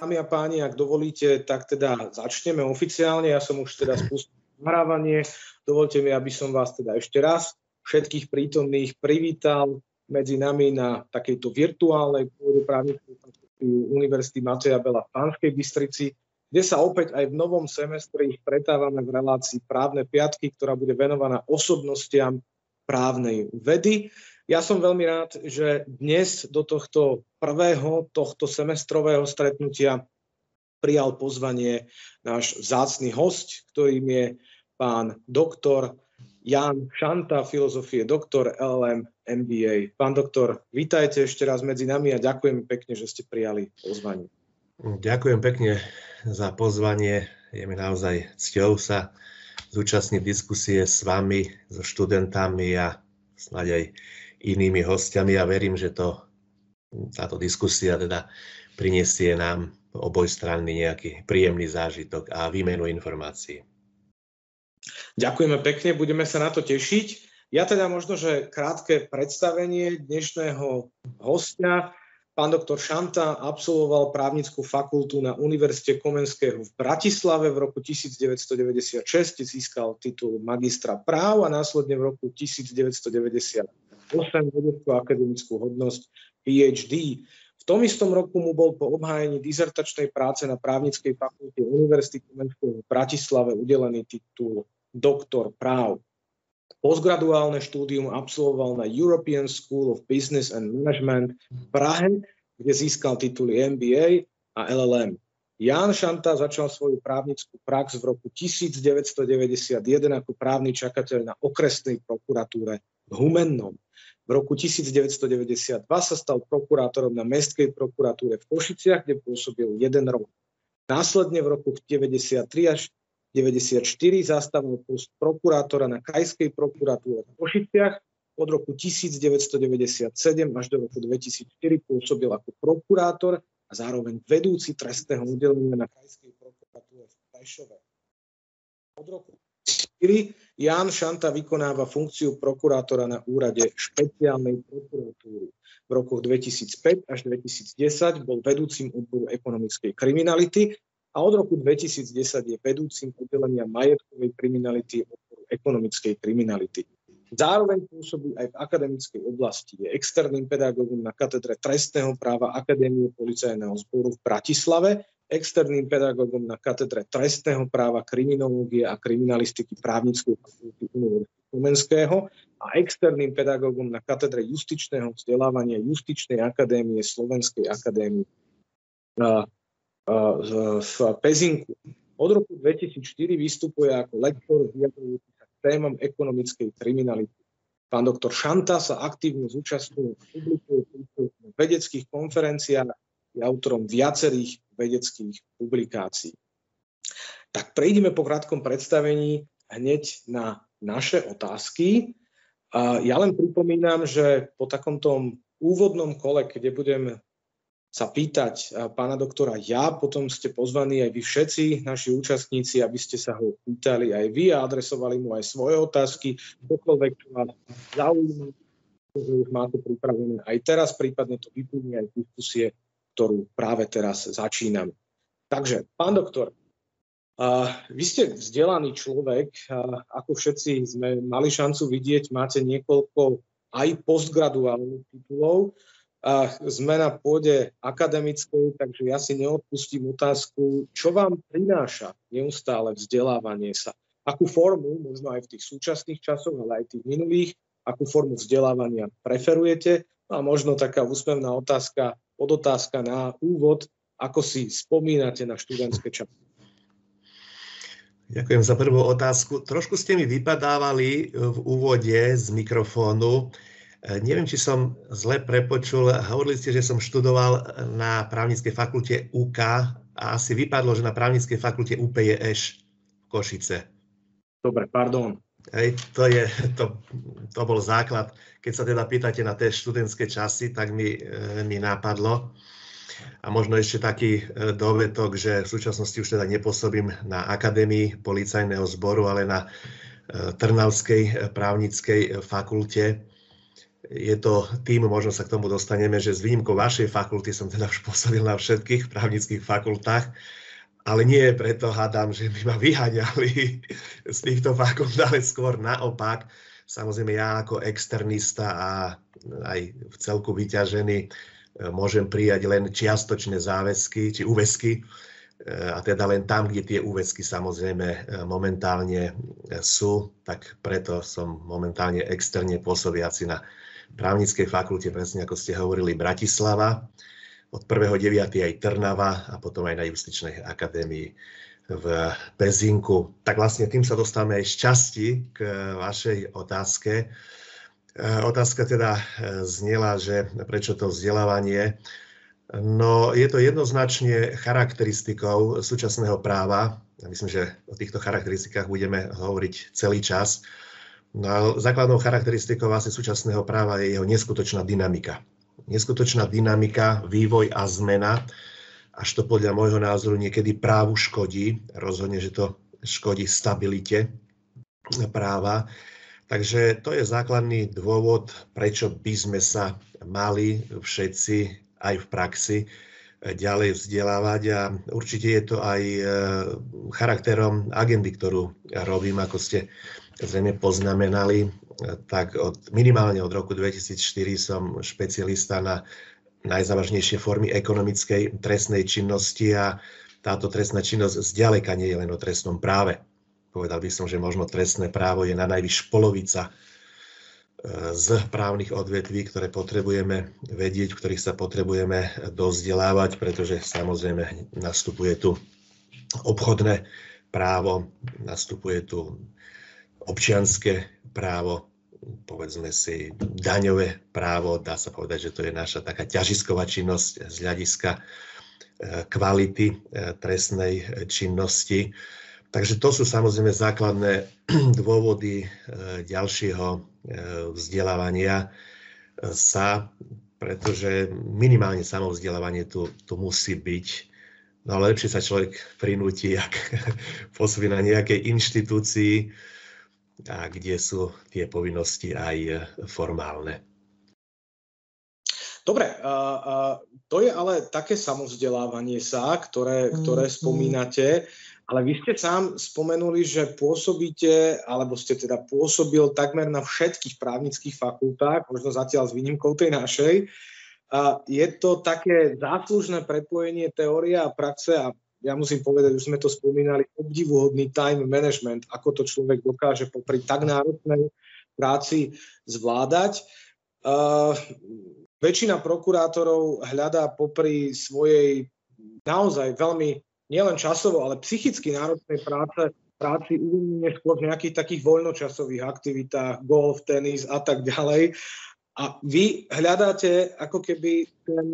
Dámy a páni, ak dovolíte, tak teda začneme oficiálne. Ja som už teda spustil nahrávanie. Dovolte mi, aby som vás teda ešte raz všetkých prítomných privítal medzi nami na takejto virtuálnej pôde právnickej Univerzity Mateja Bela v Pánskej Bystrici, kde sa opäť aj v novom semestri stretávame v relácii Právne piatky, ktorá bude venovaná osobnostiam právnej vedy. Ja som veľmi rád, že dnes do tohto prvého, tohto semestrového stretnutia prijal pozvanie náš vzácný host, ktorým je pán doktor Jan Šanta, filozofie doktor LM MBA. Pán doktor, vítajte ešte raz medzi nami a ďakujem pekne, že ste prijali pozvanie. Ďakujem pekne za pozvanie. Je mi naozaj cťou sa zúčastniť diskusie s vami, so študentami a snáď aj inými hostiami a verím, že to, táto diskusia teda prinesie nám oboj strany nejaký príjemný zážitok a výmenu informácií. Ďakujeme pekne, budeme sa na to tešiť. Ja teda možno, že krátke predstavenie dnešného hostia. Pán doktor Šanta absolvoval právnickú fakultu na Univerzite Komenského v Bratislave v roku 1996, získal titul magistra práv a následne v roku 1998 vedeckú akademickú hodnosť PhD. V tom istom roku mu bol po obhájení dizertačnej práce na právnickej fakulte Univerzity Komenského v Bratislave udelený titul doktor práv. Postgraduálne štúdium absolvoval na European School of Business and Management v Prahe, kde získal tituly MBA a LLM. Ján Šanta začal svoju právnickú prax v roku 1991 ako právny čakateľ na okresnej prokuratúre v Humennom. V roku 1992 sa stal prokurátorom na Mestskej prokuratúre v Košiciach, kde pôsobil jeden rok. Následne v roku 1993 až 1994 zastával post prokurátora na Krajskej prokuratúre v Košiciach. Od roku 1997 až do roku 2004 pôsobil ako prokurátor a zároveň vedúci trestného oddelenia na Krajskej prokuratúre v Prešove. Od roku 4 Jan Šanta vykonáva funkciu prokurátora na úrade špeciálnej prokuratúry. V rokoch 2005 až 2010 bol vedúcim odboru ekonomickej kriminality a od roku 2010 je vedúcim oddelenia majetkovej kriminality odboru ekonomickej kriminality. Zároveň pôsobí aj v akademickej oblasti. Je externým pedagógom na katedre trestného práva Akadémie policajného zboru v Bratislave externým pedagógom na katedre trestného práva, kriminológie a kriminalistiky fakulty Univerzity Komenského a externým pedagógom na katedre justičného vzdelávania Justičnej akadémie Slovenskej akadémie v Pezinku. Od roku 2004 vystupuje ako lektor vyjadrujúci sa témam ekonomickej kriminality. Pán doktor Šanta sa aktívne zúčastňuje a publikuje v vedeckých konferenciách je autorom viacerých vedeckých publikácií. Tak prejdeme po krátkom predstavení hneď na naše otázky. Ja len pripomínam, že po takomto úvodnom kole, kde budem sa pýtať pána doktora ja, potom ste pozvaní aj vy všetci, naši účastníci, aby ste sa ho pýtali aj vy a adresovali mu aj svoje otázky, čokoľvek, čo vás zaujíma, že už máte pripravené aj teraz, prípadne to vyplní aj diskusie ktorú práve teraz začínam. Takže, pán doktor, vy ste vzdelaný človek, ako všetci sme mali šancu vidieť, máte niekoľko aj postgraduálnych titulov. Sme na pôde akademickej, takže ja si neodpustím otázku, čo vám prináša neustále vzdelávanie sa. Akú formu, možno aj v tých súčasných časoch, ale aj tých minulých, akú formu vzdelávania preferujete? No a možno taká úspevná otázka, podotázka na úvod, ako si spomínate na študentské časy. Ďakujem za prvú otázku. Trošku ste mi vypadávali v úvode z mikrofónu. E, neviem, či som zle prepočul. Hovorili ste, že som študoval na právnickej fakulte UK a asi vypadlo, že na právnickej fakulte UPJŠ v Košice. Dobre, pardon. Hej, to, je, to, to bol základ. Keď sa teda pýtate na tie študentské časy, tak mi, e, mi napadlo. A možno ešte taký e, dovetok, že v súčasnosti už teda nepôsobím na Akadémii policajného zboru, ale na e, Trnavskej právnickej fakulte, je to tým, možno sa k tomu dostaneme, že s výnimkou vašej fakulty som teda už pôsobil na všetkých právnických fakultách, ale nie preto hádam, že by ma vyhaňali z týchto fakult, ale skôr naopak. Samozrejme ja ako externista a aj v celku vyťažený e, môžem prijať len čiastočné záväzky či úväzky a teda len tam, kde tie úväzky samozrejme e, momentálne e, sú, tak preto som momentálne externe pôsobiaci na právnickej fakulte, presne ako ste hovorili, Bratislava, od 1.9. aj Trnava a potom aj na Justičnej akadémii v Pezinku. Tak vlastne tým sa dostávame aj z časti k vašej otázke. E, otázka teda znela, že prečo to vzdelávanie No, je to jednoznačne charakteristikou súčasného práva. Ja myslím, že o týchto charakteristikách budeme hovoriť celý čas. No základnou charakteristikou asi súčasného práva je jeho neskutočná dynamika. Neskutočná dynamika, vývoj a zmena, až to podľa môjho názoru niekedy právu škodí. Rozhodne, že to škodí stabilite práva. Takže to je základný dôvod, prečo by sme sa mali všetci aj v praxi ďalej vzdelávať a určite je to aj e, charakterom agendy, ktorú robím, ako ste zrejme poznamenali, tak od, minimálne od roku 2004 som špecialista na najzávažnejšie formy ekonomickej trestnej činnosti a táto trestná činnosť zďaleka nie je len o trestnom práve. Povedal by som, že možno trestné právo je na najvyš polovica z právnych odvetví, ktoré potrebujeme vedieť, v ktorých sa potrebujeme dozdelávať, pretože samozrejme nastupuje tu obchodné právo, nastupuje tu občianské právo, povedzme si daňové právo, dá sa povedať, že to je naša taká ťažisková činnosť z hľadiska e, kvality e, trestnej činnosti. Takže to sú samozrejme základné dôvody e, ďalšieho vzdelávania sa, pretože minimálne samovzdelávanie tu, tu musí byť. No ale lepšie sa človek prinúti, ak pôsobí na nejakej inštitúcii, a kde sú tie povinnosti aj formálne. Dobre, a, a to je ale také samovzdelávanie sa, ktoré, ktoré mm-hmm. spomínate. Ale vy ste sám spomenuli, že pôsobíte, alebo ste teda pôsobil takmer na všetkých právnických fakultách, možno zatiaľ s výnimkou tej našej. A je to také záslužné prepojenie teória a praxe a ja musím povedať, už sme to spomínali, obdivuhodný time management, ako to človek dokáže popri tak náročnej práci zvládať. Uh, väčšina prokurátorov hľadá popri svojej naozaj veľmi nielen časovo, ale psychicky náročnej práce, práci uvoľnenie skôr v nejakých takých voľnočasových aktivitách, golf, tenis a tak ďalej. A vy hľadáte ako keby ten,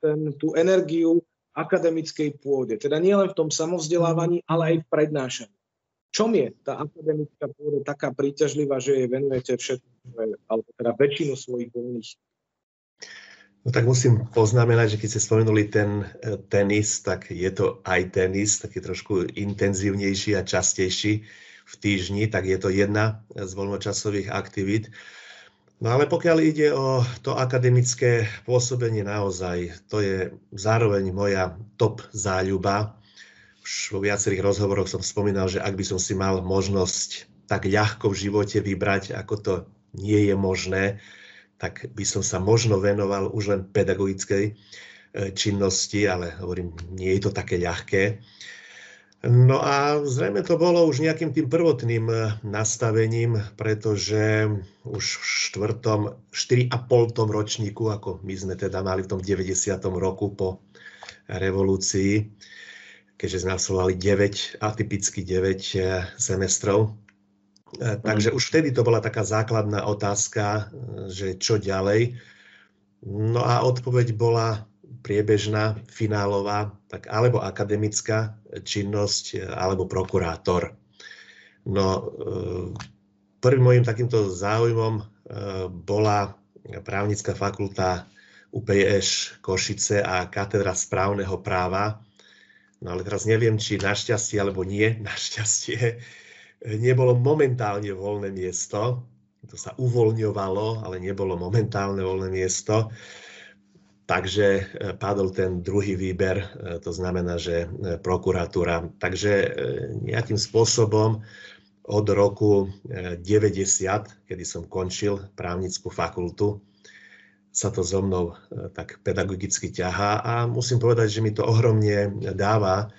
ten, tú energiu akademickej pôde. Teda nielen v tom samovzdelávaní, ale aj v prednášaní. Čom je tá akademická pôda taká príťažlivá, že jej venujete všetko, alebo teda väčšinu svojich voľných No tak musím poznamenať, že keď ste spomenuli ten e, tenis, tak je to aj tenis, taký trošku intenzívnejší a častejší v týždni, tak je to jedna z voľnočasových aktivít. No ale pokiaľ ide o to akademické pôsobenie naozaj, to je zároveň moja top záľuba. Už vo viacerých rozhovoroch som spomínal, že ak by som si mal možnosť tak ľahko v živote vybrať, ako to nie je možné, tak by som sa možno venoval už len pedagogickej e, činnosti, ale hovorím, nie je to také ľahké. No a zrejme to bolo už nejakým tým prvotným e, nastavením, pretože už v štvrtom, 4,5 tom ročníku, ako my sme teda mali v tom 90. roku po revolúcii, keďže sme absolvovali 9, atypicky 9 e, semestrov, E, takže už vtedy to bola taká základná otázka, že čo ďalej. No a odpoveď bola priebežná, finálová, tak alebo akademická činnosť, e, alebo prokurátor. No, prvým môjim takýmto záujmom bola právnická fakulta UPS Košice a katedra správneho práva. No ale teraz neviem, či našťastie alebo nie, našťastie nebolo momentálne voľné miesto, to sa uvoľňovalo, ale nebolo momentálne voľné miesto. Takže e, padol ten druhý výber, to znamená, že prokuratúra. Takže nejakým spôsobom od roku 90, kedy som končil právnickú fakultu, sa to so mnou tak pedagogicky ťahá a musím povedať, že mi to ohromne dáva.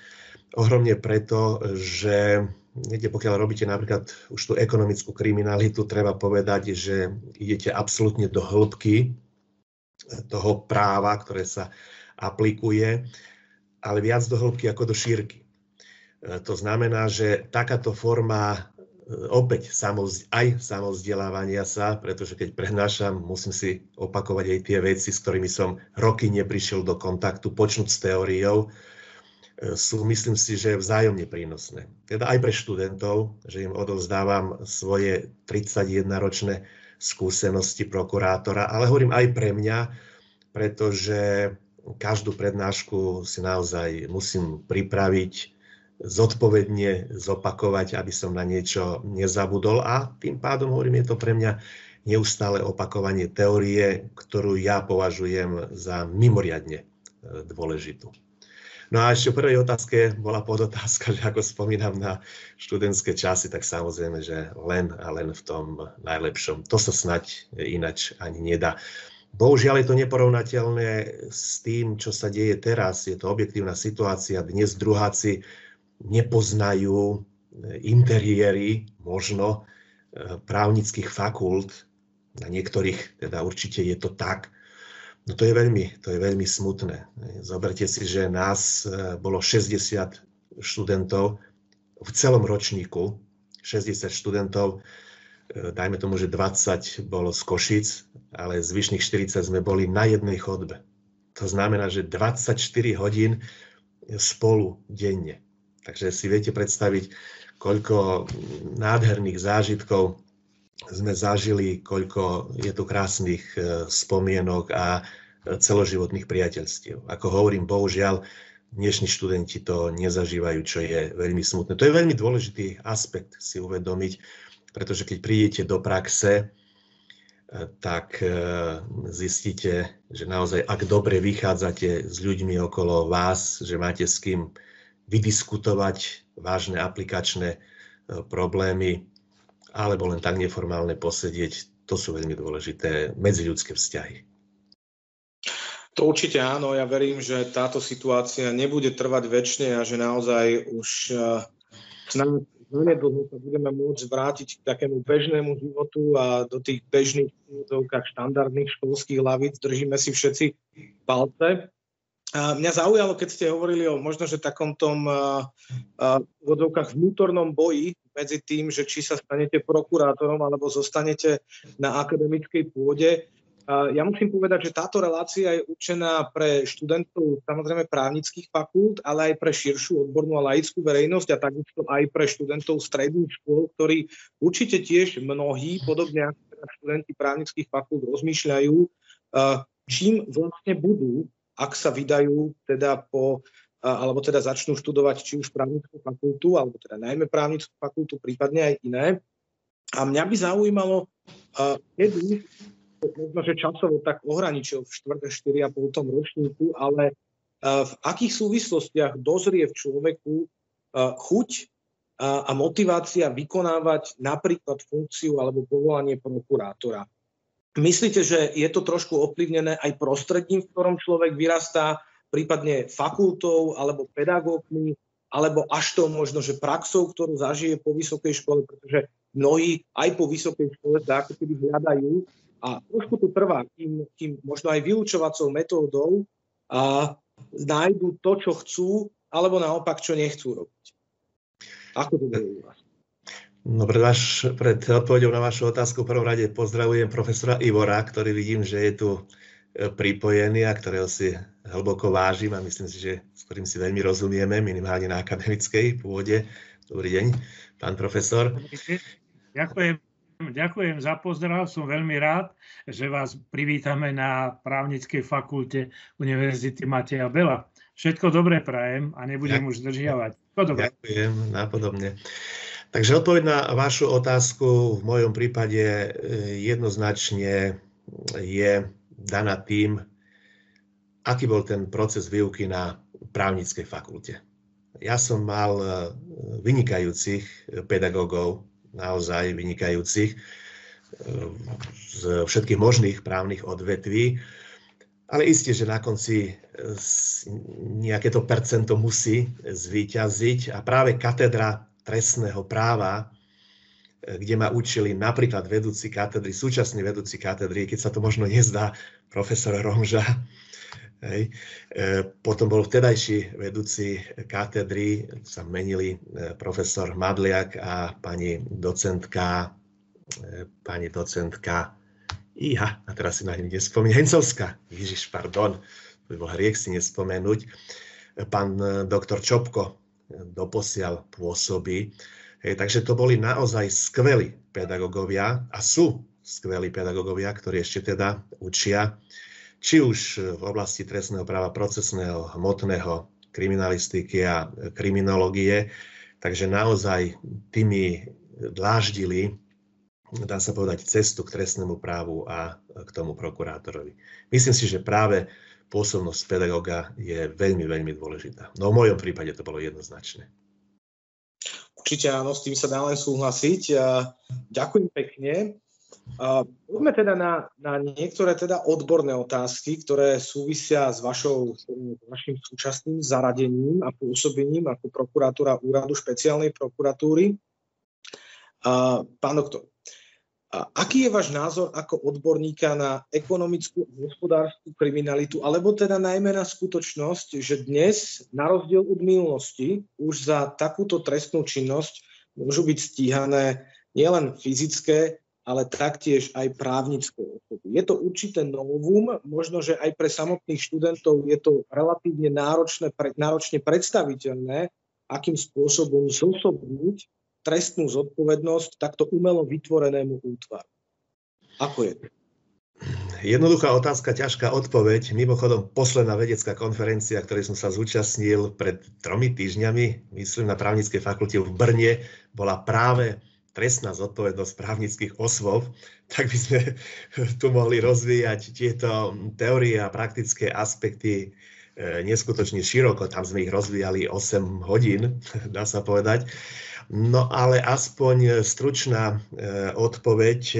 Ohromne preto, že Niekde pokiaľ robíte napríklad už tú ekonomickú kriminalitu, treba povedať, že idete absolútne do hĺbky toho práva, ktoré sa aplikuje, ale viac do hĺbky ako do šírky. E, to znamená, že takáto forma e, opäť aj samozdelávania sa, pretože keď prednášam, musím si opakovať aj tie veci, s ktorými som roky neprišiel do kontaktu, počnúť s teóriou, sú, myslím si, že vzájomne prínosné. Teda aj pre študentov, že im odovzdávam svoje 31-ročné skúsenosti prokurátora, ale hovorím aj pre mňa, pretože každú prednášku si naozaj musím pripraviť, zodpovedne zopakovať, aby som na niečo nezabudol a tým pádom, hovorím, je to pre mňa neustále opakovanie teórie, ktorú ja považujem za mimoriadne e, dôležitú. No a ešte v prvej otázke bola podotázka, že ako spomínam na študentské časy, tak samozrejme, že len a len v tom najlepšom. To sa snať inač ani nedá. Bohužiaľ je to neporovnateľné s tým, čo sa deje teraz. Je to objektívna situácia. Dnes druháci nepoznajú interiéry možno eh, právnických fakult. Na niektorých teda určite je to tak. No to je veľmi, to je veľmi smutné. Zoberte si, že nás e, bolo 60 študentov v celom ročníku, 60 študentov, e, dajme tomu, že 20 bolo z Košic, ale zvyšných 40 sme boli na jednej chodbe. To znamená, že 24 hodín spolu denne. Takže si viete predstaviť, koľko nádherných zážitkov sme zažili, koľko je tu krásnych e, spomienok a e, celoživotných priateľstiev. Ako hovorím, bohužiaľ, dnešní študenti to nezažívajú, čo je veľmi smutné. To je veľmi dôležitý aspekt si uvedomiť, pretože keď prídete do praxe, e, tak zistíte, že naozaj, ak dobre vychádzate s ľuďmi okolo vás, že máte s kým vydiskutovať vážne aplikačné problémy, alebo len tak neformálne posedieť, to sú veľmi dôležité medziľudské vzťahy. To určite áno, ja verím, že táto situácia nebude trvať väčšine a že naozaj už uh, zanedlho sa budeme môcť vrátiť k takému bežnému životu a do tých bežných štandardných školských lavíc držíme si všetci palce. A mňa zaujalo, keď ste hovorili o možno, že takom tom uh, uh, vodovkách vnútornom boji medzi tým, že či sa stanete prokurátorom alebo zostanete na akademickej pôde. Ja musím povedať, že táto relácia je určená pre študentov samozrejme právnických fakult, ale aj pre širšiu odbornú a laickú verejnosť a takisto aj pre študentov stredných škôl, ktorí určite tiež mnohí, podobne ako teda študenti právnických fakult, rozmýšľajú, čím vlastne budú ak sa vydajú teda po, alebo teda začnú študovať či už právnickú fakultu, alebo teda najmä právnickú fakultu, prípadne aj iné. A mňa by zaujímalo, kedy, možno že časovo tak ohraničil v 4. 4,5 tom ročníku, ale v akých súvislostiach dozrie v človeku chuť a motivácia vykonávať napríklad funkciu alebo povolanie prokurátora. Myslíte, že je to trošku ovplyvnené aj prostredím, v ktorom človek vyrastá, prípadne fakultou alebo pedagógmi, alebo až to možno, že praxou, ktorú zažije po vysokej škole, pretože mnohí aj po vysokej škole sa ako keby hľadajú a trošku to trvá, kým, kým možno aj vyučovacou metódou a nájdu to, čo chcú, alebo naopak, čo nechcú robiť. Ako to bude u vás? No pred, vaš, pred odpovedou na vašu otázku v prvom rade pozdravujem profesora Ivora, ktorý vidím, že je tu pripojený a ktorého si hlboko vážim a myslím si, že s ktorým si veľmi rozumieme, minimálne na akademickej pôde. Dobrý deň, pán profesor. Ďakujem, ďakujem za pozdrav, som veľmi rád, že vás privítame na právnickej fakulte Univerzity Mateja Bela. Všetko dobré prajem a nebudem Ďakujem. už zdržiavať. Ďakujem, nápodobne. Takže odpoveď na vašu otázku v mojom prípade e, jednoznačne je daná tým, aký bol ten proces výuky na právnickej fakulte. Ja som mal e, vynikajúcich pedagógov, naozaj vynikajúcich, e, z všetkých možných právnych odvetví, ale isté, že na konci nejaké to percento musí zvíťaziť a práve katedra trestného práva, e, kde ma učili napríklad vedúci katedry, súčasný vedúci katedry, keď sa to možno nezdá, profesor Romža. Hej. E, potom bol vtedajší vedúci katedry, sa menili e, profesor Madliak a pani docentka, pani docentka Iha, a teraz si na ňu nespomínam, Hencovská, Ježiš, pardon, to by bol hriech si nespomenúť, pán doktor Čopko, doposiaľ pôsobí. Hej, takže to boli naozaj skvelí pedagógovia a sú skvelí pedagógovia, ktorí ešte teda učia, či už v oblasti trestného práva procesného, hmotného, kriminalistiky a kriminológie. Takže naozaj tými dláždili, dá sa povedať, cestu k trestnému právu a k tomu prokurátorovi. Myslím si, že práve pôsobnosť pedagóga je veľmi, veľmi dôležitá. No v mojom prípade to bolo jednoznačné. Určite áno, s tým sa dá len súhlasiť. Ďakujem pekne. Poďme teda na, na niektoré teda odborné otázky, ktoré súvisia s, vašou, s vašim súčasným zaradením a pôsobením ako prokurátora úradu špeciálnej prokuratúry. Pán doktor, a aký je váš názor ako odborníka na ekonomickú a hospodárskú kriminalitu, alebo teda najmä na skutočnosť, že dnes, na rozdiel od minulosti, už za takúto trestnú činnosť môžu byť stíhané nielen fyzické, ale taktiež aj právnické osoby. Je to určité novum, možno, že aj pre samotných študentov je to relatívne náročné, náročne predstaviteľné, akým spôsobom zosobniť trestnú zodpovednosť takto umelo vytvorenému útvaru? Ako je to? Jednoduchá otázka, ťažká odpoveď. Mimochodom, posledná vedecká konferencia, ktorej som sa zúčastnil pred tromi týždňami, myslím na právnickej fakulte v Brne, bola práve trestná zodpovednosť právnických osôb, tak by sme tu mohli rozvíjať tieto teórie a praktické aspekty e, neskutočne široko. Tam sme ich rozvíjali 8 hodín, dá sa povedať. No ale aspoň stručná e, odpoveď. E,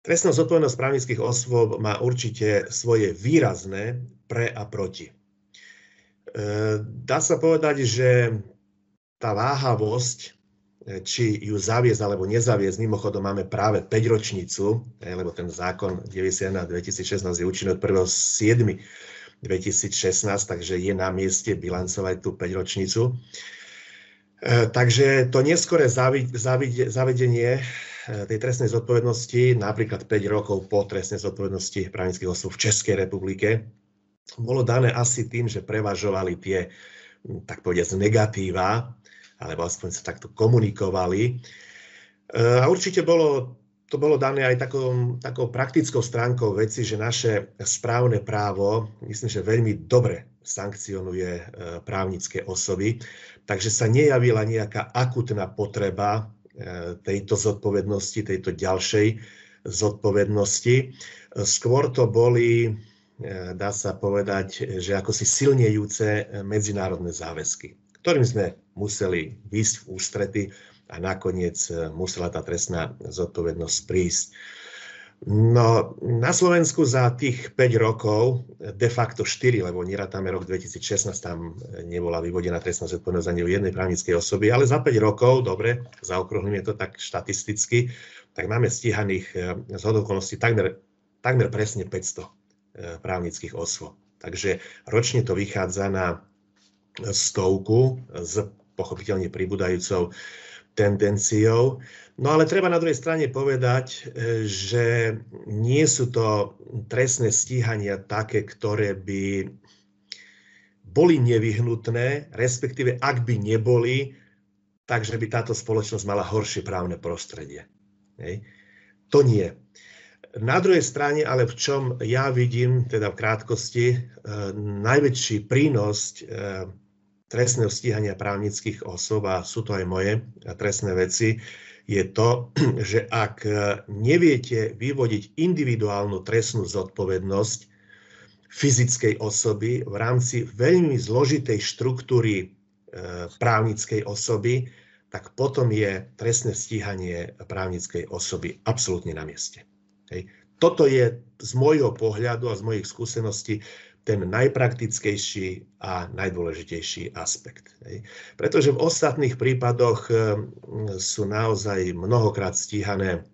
trestná zodpovednosť právnických osôb má určite svoje výrazné pre a proti. E, dá sa povedať, že tá váhavosť, či ju zaviesť alebo nezaviesť, mimochodom máme práve 5 ročnicu, lebo ten zákon 91 2016 je účinný od 1.7. 2016, takže je na mieste bilancovať tú 5 ročnicu. E, takže to neskore zavedenie e, tej trestnej zodpovednosti, napríklad 5 rokov po trestnej zodpovednosti právnických osôb v Českej republike, bolo dané asi tým, že prevažovali tie, tak povediať, negatíva, alebo aspoň sa takto komunikovali. E, a určite bolo, to bolo dané aj takou, takou praktickou stránkou veci, že naše správne právo, myslím, že veľmi dobre sankcionuje právnické osoby. Takže sa nejavila nejaká akutná potreba e, tejto zodpovednosti, tejto ďalšej zodpovednosti. Skôr to boli, e, dá sa povedať, že ako si silnejúce medzinárodné záväzky, ktorým sme museli výsť v ústrety a nakoniec e, musela tá trestná zodpovednosť prísť. No, na Slovensku za tých 5 rokov, de facto 4, lebo nerátame rok 2016, tam nebola vyvodená trestná zodpovednosť ani u jednej právnickej osoby, ale za 5 rokov, dobre, zaokrúhlime to tak štatisticky, tak máme stíhaných eh, z okolností takmer, takmer presne 500 eh, právnických osôb. Takže ročne to vychádza na stovku s pochopiteľne pribúdajúcou tendenciou. No ale treba na druhej strane povedať, e, že nie sú to trestné stíhania také, ktoré by boli nevyhnutné, respektíve ak by neboli, takže by táto spoločnosť mala horšie právne prostredie. Hej. To nie. Na druhej strane, ale v čom ja vidím, teda v krátkosti, e, najväčší prínos e, trestného stíhania právnických osob, a sú to aj moje trestné veci, je to, že ak neviete vyvodiť individuálnu trestnú zodpovednosť fyzickej osoby v rámci veľmi zložitej štruktúry e, právnickej osoby, tak potom je trestné stíhanie právnickej osoby absolútne na mieste. Hej. Toto je z môjho pohľadu a z mojich skúseností ten najpraktickejší a najdôležitejší aspekt. Pretože v ostatných prípadoch e, sú naozaj mnohokrát stíhané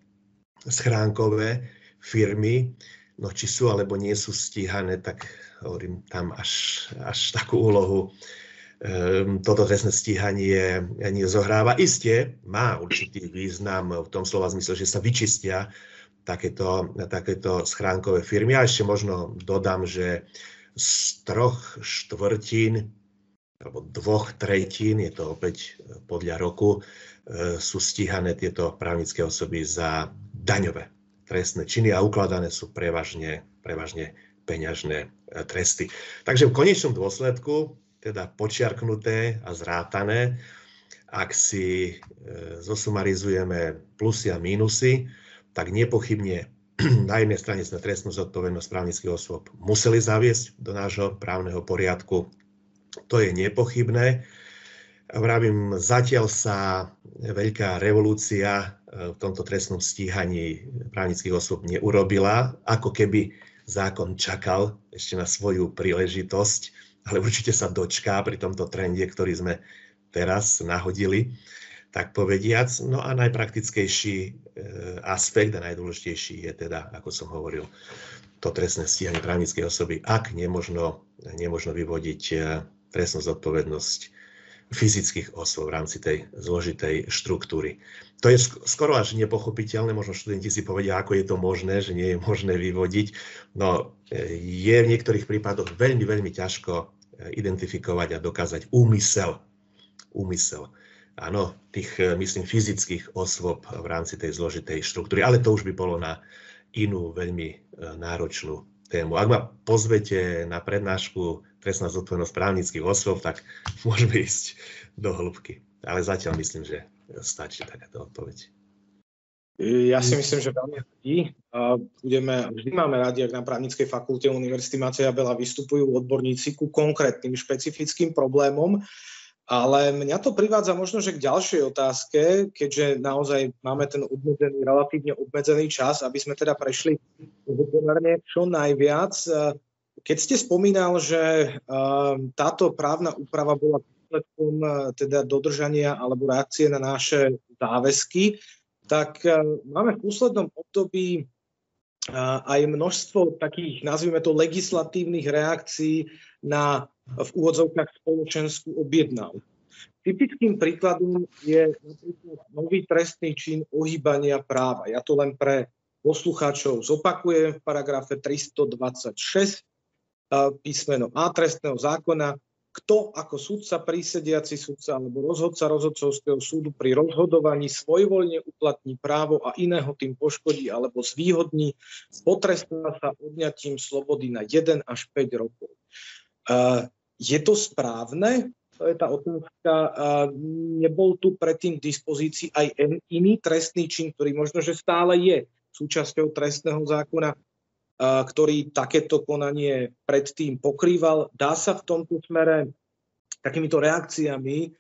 schránkové firmy, no či sú alebo nie sú stíhané, tak hovorím tam až, až takú úlohu um, toto trestné stíhanie nezohráva. Isté má určitý význam v tom slova zmysle, že sa vyčistia takéto, takéto schránkové firmy. A ešte možno dodám, že z troch štvrtín alebo dvoch tretín, je to opäť podľa roku, e, sú stíhané tieto právnické osoby za daňové trestné činy a ukladané sú prevažne, prevažne peňažné e, tresty. Takže v konečnom dôsledku, teda počiarknuté a zrátané, ak si e, zosumarizujeme plusy a mínusy, tak nepochybne na jednej strane sme trestnú zodpovednosť právnických osôb museli zaviesť do nášho právneho poriadku. To je nepochybné. Vravím, zatiaľ sa veľká revolúcia e, v tomto trestnom stíhaní právnických osôb neurobila, ako keby zákon čakal ešte na svoju príležitosť, ale určite sa dočká pri tomto trende, ktorý sme teraz nahodili, tak povediac. No a najpraktickejší aspekt a najdôležitejší je teda, ako som hovoril, to trestné stíhanie právnickej osoby, ak nemožno, nemožno vyvodiť e, trestnú zodpovednosť fyzických osôb v rámci tej zložitej štruktúry. To je skoro až nepochopiteľné, možno študenti si povedia, ako je to možné, že nie je možné vyvodiť. No e, je v niektorých prípadoch veľmi, veľmi ťažko e, identifikovať a dokázať úmysel. Úmysel. Áno, tých, e, myslím, fyzických osôb v rámci tej zložitej štruktúry, ale to už by bolo na inú veľmi náročnú tému. Ak ma pozvete na prednášku trestná zodpovednosť právnických osôb, tak môžeme ísť do hĺbky. Ale zatiaľ myslím, že stačí takáto odpoveď. Ja si myslím, že veľmi radi. Budeme, vždy máme radi, ak na právnickej fakulte Univerzity Mateja Bela vystupujú odborníci ku konkrétnym špecifickým problémom. Ale mňa to privádza možno, že k ďalšej otázke, keďže naozaj máme ten obmedzený, relatívne obmedzený čas, aby sme teda prešli pomerne čo najviac. Keď ste spomínal, že táto právna úprava bola výsledkom teda dodržania alebo reakcie na naše záväzky, tak máme v poslednom období aj množstvo takých, nazvime to, legislatívnych reakcií na v úvodzovkách spoločenskú objednávku. Typickým príkladom je nový trestný čin ohýbania práva. Ja to len pre poslucháčov zopakujem v paragrafe 326 písmeno A trestného zákona, kto ako sudca, prísediaci sudca alebo rozhodca rozhodcovského súdu pri rozhodovaní svojvoľne uplatní právo a iného tým poškodí alebo zvýhodní, potrestá sa odňatím slobody na 1 až 5 rokov. Je to správne? To je tá otázka. Nebol tu predtým k dispozícii aj iný trestný čin, ktorý možno, že stále je súčasťou trestného zákona, ktorý takéto konanie predtým pokrýval. Dá sa v tomto smere takýmito reakciami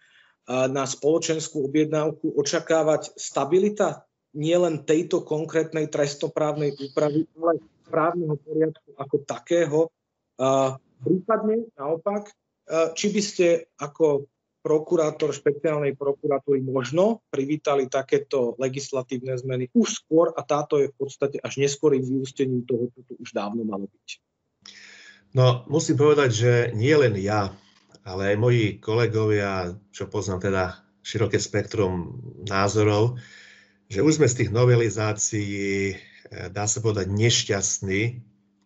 na spoločenskú objednávku očakávať stabilita nielen tejto konkrétnej trestnoprávnej úpravy, ale právneho poriadku ako takého. Prípadne naopak, e, či by ste ako prokurátor špeciálnej prokuratúry možno privítali takéto legislatívne zmeny už skôr a táto je v podstate až neskorým vyústením toho, čo tu už dávno malo byť. No, musím povedať, že nie len ja, ale aj moji kolegovia, čo poznám teda široké spektrum názorov, že už sme z tých novelizácií, e, dá sa povedať, nešťastní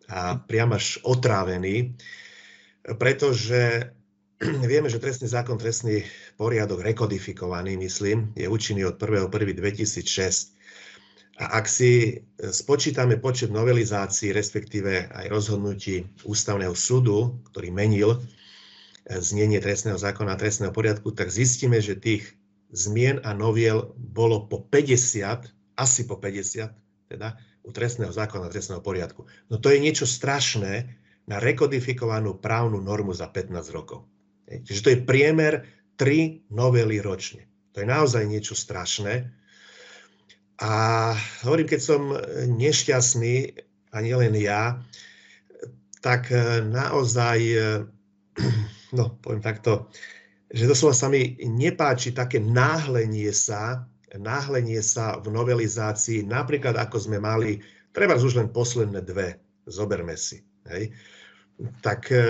a priam až otrávení, pretože vieme, že trestný zákon, trestný poriadok rekodifikovaný, myslím, je účinný od 1.1.2006. A ak si spočítame počet novelizácií, respektíve aj rozhodnutí ústavného súdu, ktorý menil znenie trestného zákona a trestného poriadku, tak zistíme, že tých zmien a noviel bolo po 50, asi po 50, teda u trestného zákona a trestného poriadku. No to je niečo strašné na rekodifikovanú právnu normu za 15 rokov. Čiže to je priemer 3 novely ročne. To je naozaj niečo strašné. A hovorím, keď som nešťastný, a nielen ja, tak e, naozaj, e, no poviem takto, že doslova sa mi nepáči také náhlenie sa, náhlenie sa v novelizácii, napríklad ako sme mali, treba už len posledné dve, zoberme si. Hej. Tak e,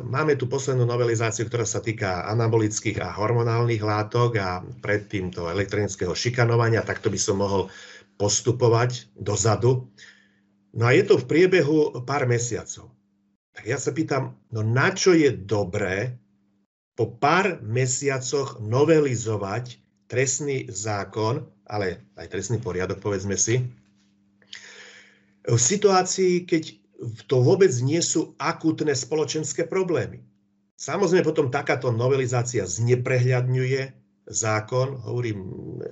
máme tu poslednú novelizáciu, ktorá sa týka anabolických a hormonálnych látok a predtým to elektronického šikanovania, takto by som mohol postupovať dozadu. No a je to v priebehu pár mesiacov. Tak ja sa pýtam, no na čo je dobré po pár mesiacoch novelizovať trestný zákon, ale aj trestný poriadok, povedzme si, v situácii, keď to vôbec nie sú akútne spoločenské problémy. Samozrejme potom takáto novelizácia zneprehľadňuje zákon, hovorím,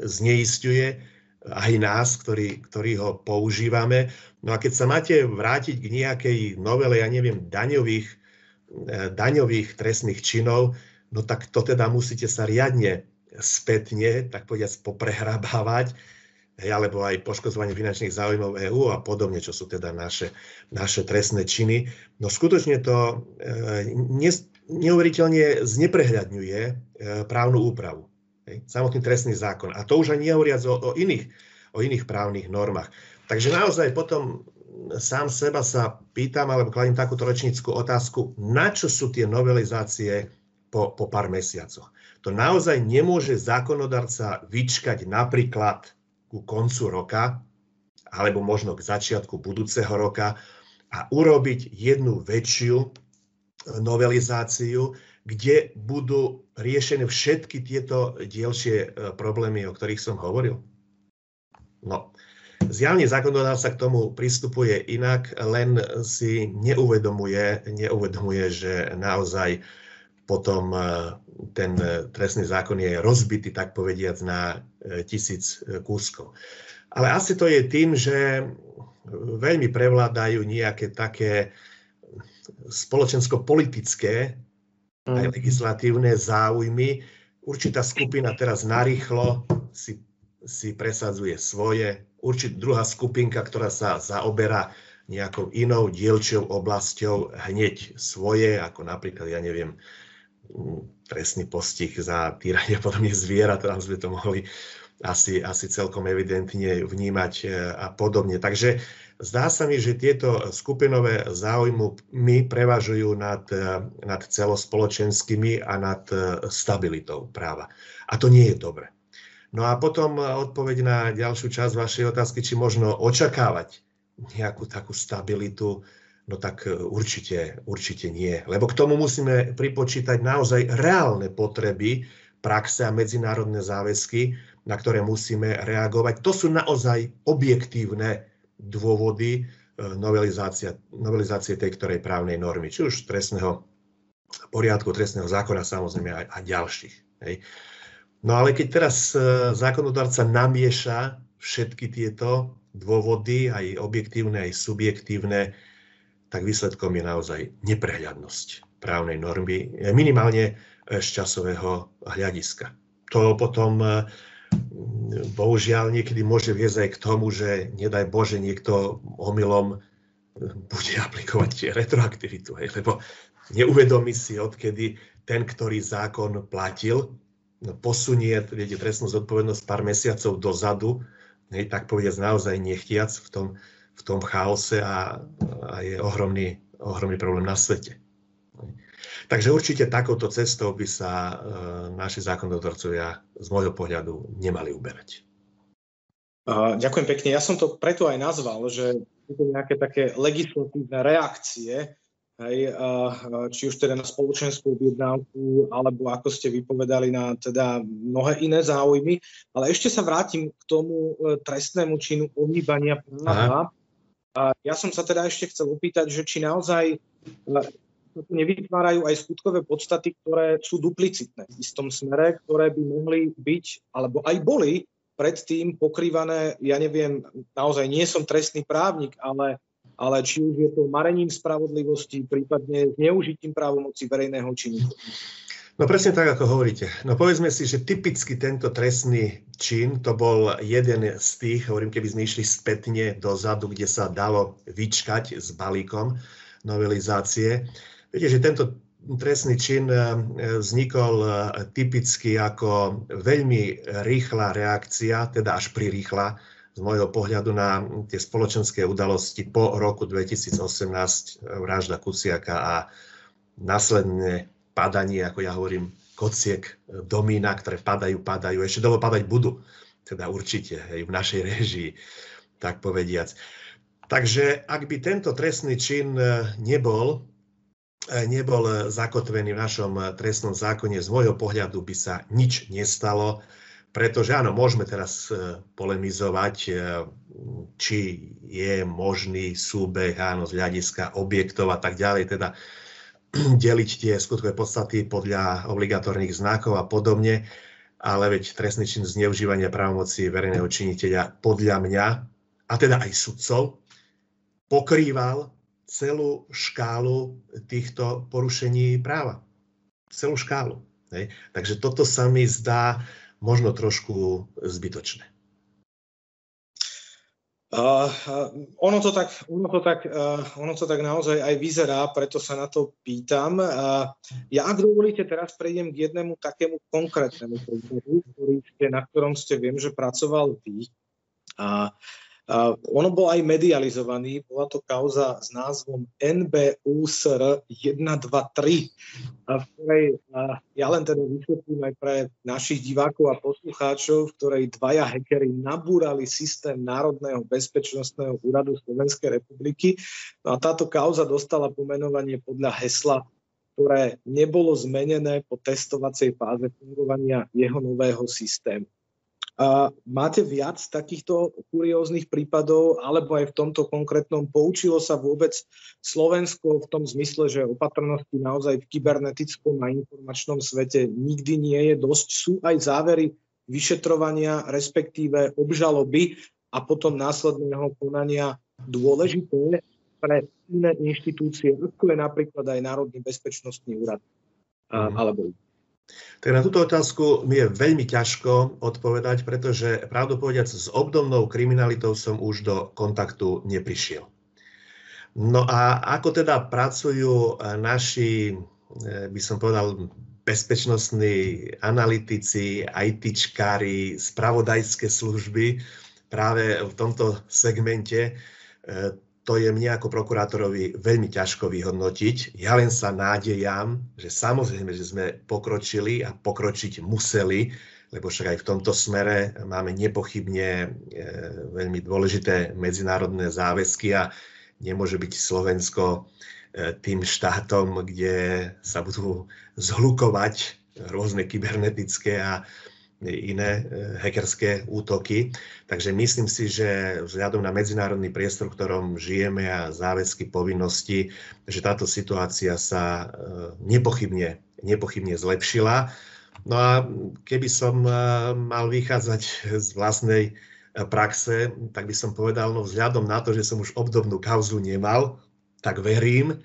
zneistuje, aj nás, ktorí, ktorí ho používame. No a keď sa máte vrátiť k nejakej novele, ja neviem, daňových, eh, daňových trestných činov, no tak to teda musíte sa riadne spätne, tak povediať, poprehrabávať, hej, alebo aj poškodzovanie finančných záujmov EÚ a podobne, čo sú teda naše, naše trestné činy. No skutočne to e, ne, neuveriteľne zneprehľadňuje e, právnu úpravu. Hej, samotný trestný zákon. A to už ani nehovoriac o, o, iných, o iných právnych normách. Takže naozaj potom sám seba sa pýtam, alebo kladím takúto rečníckú otázku, na čo sú tie novelizácie po, po pár mesiacoch. To naozaj nemôže zákonodarca vyčkať napríklad ku koncu roka, alebo možno k začiatku budúceho roka a urobiť jednu väčšiu novelizáciu, kde budú riešené všetky tieto dielšie e, problémy, o ktorých som hovoril? No, zjavne zákonodárca k tomu pristupuje inak, len si neuvedomuje, neuvedomuje, že naozaj potom e, ten trestný zákon je rozbitý, tak povediac, na e, tisíc kúskov. Ale asi to je tým, že veľmi prevládajú nejaké také spoločensko-politické aj mm. legislatívne záujmy. Určitá skupina teraz narýchlo si, si presadzuje svoje. Určitá druhá skupinka, ktorá sa zaoberá nejakou inou dielčou oblasťou hneď svoje, ako napríklad, ja neviem, trestný postih za týranie podobne zvierat, tam sme to mohli asi, asi celkom evidentne vnímať e, a podobne. Takže Zdá sa mi, že tieto skupinové záujmy prevažujú nad, nad celospoločenskými a nad e, stabilitou práva. A to nie je dobre. No a potom odpoveď na ďalšiu časť vašej otázky, či možno očakávať nejakú takú stabilitu, no tak e, určite, určite nie. Lebo k tomu musíme pripočítať naozaj reálne potreby praxe a medzinárodné záväzky, na ktoré musíme reagovať. To sú naozaj objektívne dôvody e, novelizácie, tej ktorej právnej normy, či už trestného poriadku, trestného zákona, samozrejme aj, aj ďalších. Hej. No ale keď teraz e, zákonodarca namieša všetky tieto dôvody, aj objektívne, aj subjektívne, tak výsledkom je naozaj neprehľadnosť právnej normy, minimálne z časového hľadiska. To potom bohužiaľ niekedy môže viesť aj k tomu, že nedaj Bože niekto omylom bude aplikovať retroaktivitu, hej, lebo neuvedomí si, odkedy ten, ktorý zákon platil, no, posunie viete, trestnú zodpovednosť pár mesiacov dozadu, hej, tak povediať naozaj nechtiac v tom, v tom chaose a, a je ohromný, ohromný problém na svete. Takže určite takouto cestou by sa e, naši zákonodorcovia z môjho pohľadu nemali uberať. Ďakujem pekne. Ja som to preto aj nazval, že sú to nejaké také legislatívne reakcie, hej, či už teda na spoločenskú objednávku, alebo ako ste vypovedali na teda mnohé iné záujmy. Ale ešte sa vrátim k tomu e, trestnému činu ohýbania práva. Ja som sa teda ešte chcel opýtať, že či naozaj nevytvárajú aj skutkové podstaty, ktoré sú duplicitné v istom smere, ktoré by mohli byť, alebo aj boli predtým pokrývané, ja neviem, naozaj nie som trestný právnik, ale, ale či už je to marením spravodlivosti, prípadne zneužitím právomoci verejného činiteľa. No presne tak, ako hovoríte. No povedzme si, že typicky tento trestný čin, to bol jeden z tých, hovorím, keby sme išli spätne dozadu, kde sa dalo vyčkať s balíkom novelizácie. Viete, že tento trestný čin eh, vznikol eh, typicky ako veľmi rýchla reakcia, teda až prirýchla z môjho pohľadu na tie spoločenské udalosti po roku 2018, vražda Kuciaka a následne padanie, ako ja hovorím, kociek domína, ktoré padajú, padajú, ešte dlho padať budú. Teda určite, aj v našej režii, tak povediac. Takže ak by tento trestný čin e, nebol, e, nebol zakotvený v našom trestnom zákone, z môjho pohľadu by sa nič nestalo, pretože áno, môžeme teraz e, polemizovať, či je možný súbeh áno, z hľadiska objektov a tak ďalej. Teda deliť tie skutkové podstaty podľa obligatórnych znakov a podobne, ale veď trestný čin zneužívania právomoci verejného činiteľa podľa mňa, a teda aj sudcov, pokrýval celú škálu týchto porušení práva. Celú škálu. Hej. Takže toto sa mi zdá možno trošku zbytočné. Uh, ono, to tak, ono, to tak, uh, ono to tak naozaj aj vyzerá, preto sa na to pýtam. Uh, ja, ak dovolíte, teraz prejdem k jednému takému konkrétnemu príkladu, na ktorom ste viem, že pracoval vy. Uh, ono bol aj medializovaný, bola to kauza s názvom NBUSR 123, v ktorej ja len teda vysvetlím aj pre našich divákov a poslucháčov, v ktorej dvaja hackery nabúrali systém Národného bezpečnostného úradu Slovenskej republiky. No a táto kauza dostala pomenovanie podľa hesla ktoré nebolo zmenené po testovacej fáze fungovania jeho nového systému. Máte viac takýchto kurióznych prípadov, alebo aj v tomto konkrétnom poučilo sa vôbec Slovensko v tom zmysle, že opatrnosti naozaj v kybernetickom a informačnom svete nikdy nie je dosť. Sú aj závery vyšetrovania, respektíve obžaloby a potom následného konania dôležité pre iné inštitúcie, ako je napríklad aj Národný bezpečnostný úrad. Mm. Alebo tak na túto otázku mi je veľmi ťažko odpovedať, pretože pravdu povedať, s obdobnou kriminalitou som už do kontaktu neprišiel. No a ako teda pracujú naši, eh, by som povedal, bezpečnostní analytici, ITčkári, spravodajské služby práve v tomto segmente, eh, to je mne ako prokurátorovi veľmi ťažko vyhodnotiť. Ja len sa nádejam, že samozrejme, že sme pokročili a pokročiť museli, lebo však aj v tomto smere máme nepochybne e, veľmi dôležité medzinárodné záväzky a nemôže byť Slovensko e, tým štátom, kde sa budú zhlukovať rôzne kybernetické a iné e, hackerské útoky. Takže myslím si, že vzhľadom na medzinárodný priestor, v ktorom žijeme a záväzky, povinnosti, že táto situácia sa e, nepochybne, nepochybne zlepšila. No a keby som e, mal vychádzať z vlastnej praxe, tak by som povedal, no vzhľadom na to, že som už obdobnú kauzu nemal, tak verím,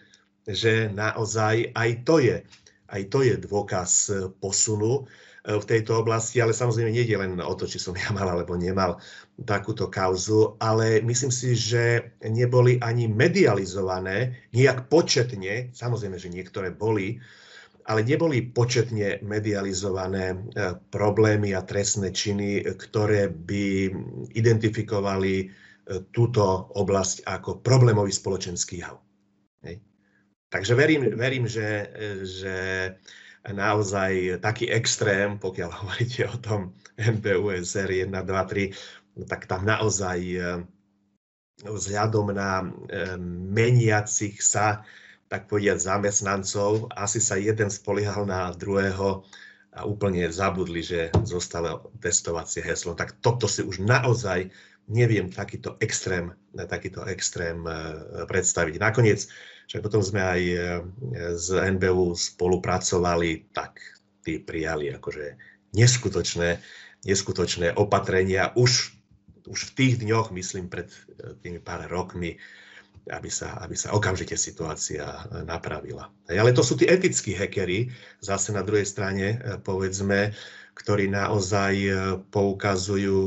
že naozaj aj to je, aj to je dôkaz posunu, v tejto oblasti, ale samozrejme nie je len o to, či som ja mal alebo nemal takúto kauzu, ale myslím si, že neboli ani medializované nejak početne, samozrejme, že niektoré boli, ale neboli početne medializované e, problémy a trestné činy, ktoré by identifikovali e, túto oblasť ako problémový spoločenský jav. Takže verím, verím že, že naozaj taký extrém, pokiaľ hovoríte o tom NBUSR 1, 2, 3, tak tam naozaj eh, vzhľadom na eh, meniacich sa, tak povediať, zamestnancov, asi sa jeden spoliehal na druhého a úplne zabudli, že zostalo testovacie heslo. Tak toto si už naozaj neviem takýto extrém, takýto extrém predstaviť. Nakoniec, však potom sme aj z NBU spolupracovali, tak tí prijali akože neskutočné, neskutočné opatrenia už, už v tých dňoch, myslím, pred tými pár rokmi, aby sa, aby sa okamžite situácia napravila. Ale to sú tí etickí hekery, zase na druhej strane, e, povedzme, ktorí naozaj e, poukazujú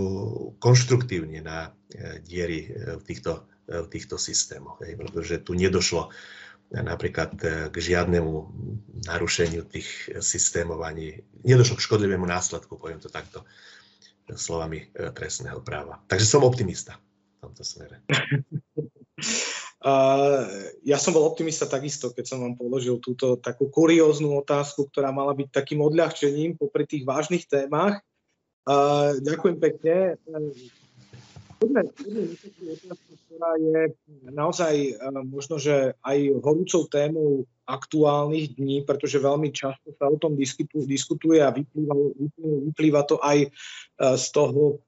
konštruktívne na e, diery v týchto, v týchto systémoch. Pretože tu nedošlo napríklad k žiadnemu narušeniu tých systémov ani nedošlo k škodlivému následku, poviem to takto slovami trestného práva. Takže som optimista v tomto smere. ja som bol optimista takisto, keď som vám položil túto takú kurióznu otázku, ktorá mala byť takým odľahčením popri tých vážnych témach. Uh, ďakujem pekne. Ktorá je naozaj uh, možno, že aj horúcou témou aktuálnych dní, pretože veľmi často sa o tom diskutuje a vyplýva, vyplýva to aj uh, z toho,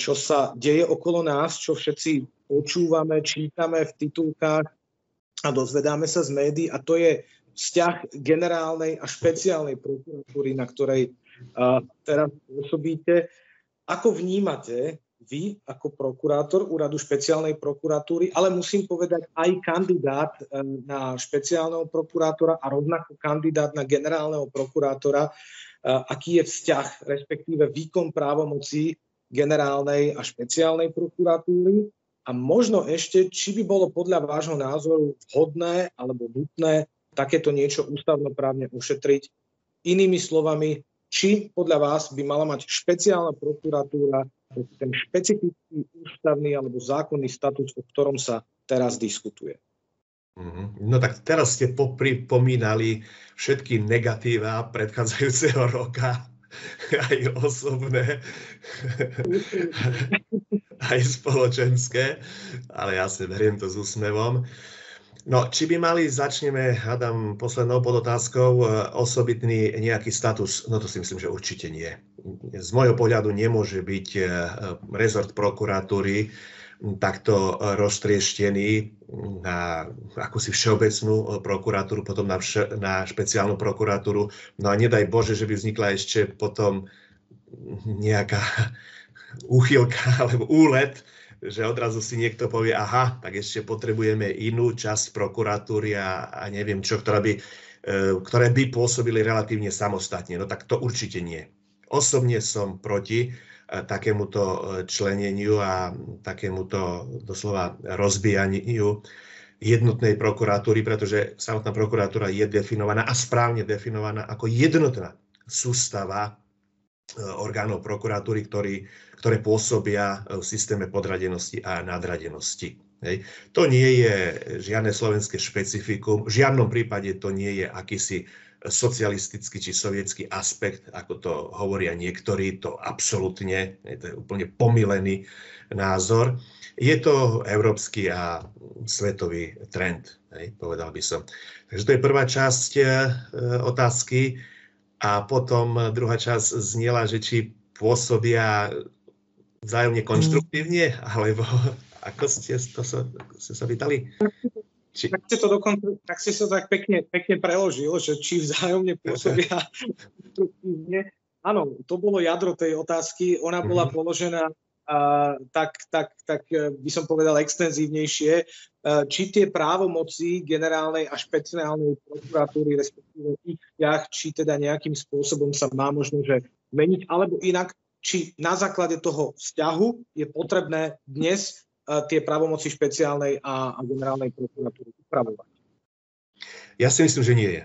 čo sa deje okolo nás, čo všetci počúvame, čítame v titulkách a dozvedáme sa z médií a to je vzťah generálnej a špeciálnej prokuratúry, na ktorej teraz pôsobíte. Ako vnímate vy ako prokurátor úradu špeciálnej prokuratúry, ale musím povedať aj kandidát na špeciálneho prokurátora a rovnako kandidát na generálneho prokurátora, aký je vzťah, respektíve výkon právomocí generálnej a špeciálnej prokuratúry a možno ešte, či by bolo podľa vášho názoru vhodné alebo nutné takéto niečo ústavnoprávne ušetriť. Inými slovami, či podľa vás by mala mať špeciálna prokuratúra ten špecifický ústavný alebo zákonný status, o ktorom sa teraz diskutuje. Mhm. No tak teraz ste popripomínali všetky negatíva predchádzajúceho roka, aj osobné aj spoločenské, ale ja si veriem to s úsmevom. No, či by mali, začneme, hádam, poslednou podotázkou, e, osobitný nejaký status? No to si myslím, že určite nie. Z môjho pohľadu nemôže byť e, rezort prokuratúry takto roztrieštený na akúsi všeobecnú prokuratúru, potom na, vš- na špeciálnu prokuratúru. No a nedaj Bože, že by vznikla ešte potom nejaká úchylka alebo úlet, že odrazu si niekto povie, aha, tak ešte potrebujeme inú časť prokuratúry a, a neviem čo, ktorá by, e, ktoré by pôsobili relatívne samostatne. No tak to určite nie. Osobne som proti e, takémuto e, členeniu a takémuto doslova rozbijaniu jednotnej prokuratúry, pretože samotná prokuratúra je definovaná a správne definovaná ako jednotná sústava orgánov prokuratúry, ktorý, ktoré pôsobia v systéme podradenosti a nadradenosti. Hej. To nie je žiadne slovenské špecifikum, v žiadnom prípade to nie je akýsi socialistický či sovietský aspekt, ako to hovoria niektorí, to absolútne, to je úplne pomilený názor. Je to európsky a svetový trend, hej, povedal by som. Takže to je prvá časť e, otázky. A potom druhá časť znela, že či pôsobia vzájomne konštruktívne, alebo ako ste, to sa, ste sa pýtali? Či... Tak, ste to dokonca, tak ste sa tak pekne, pekne preložil, že či vzájomne pôsobia konštruktívne. Áno, to bolo jadro tej otázky. Ona bola mm-hmm. položená uh, tak, tak, tak e, by som povedal extenzívnejšie, uh, či tie právomoci generálnej a špeciálnej prokuratúry, respektíve ich vzťah, či teda nejakým spôsobom sa má možno že meniť, alebo inak, či na základe toho vzťahu je potrebné dnes uh, tie právomoci špeciálnej a, generálnej prokuratúry upravovať. Ja si myslím, že nie je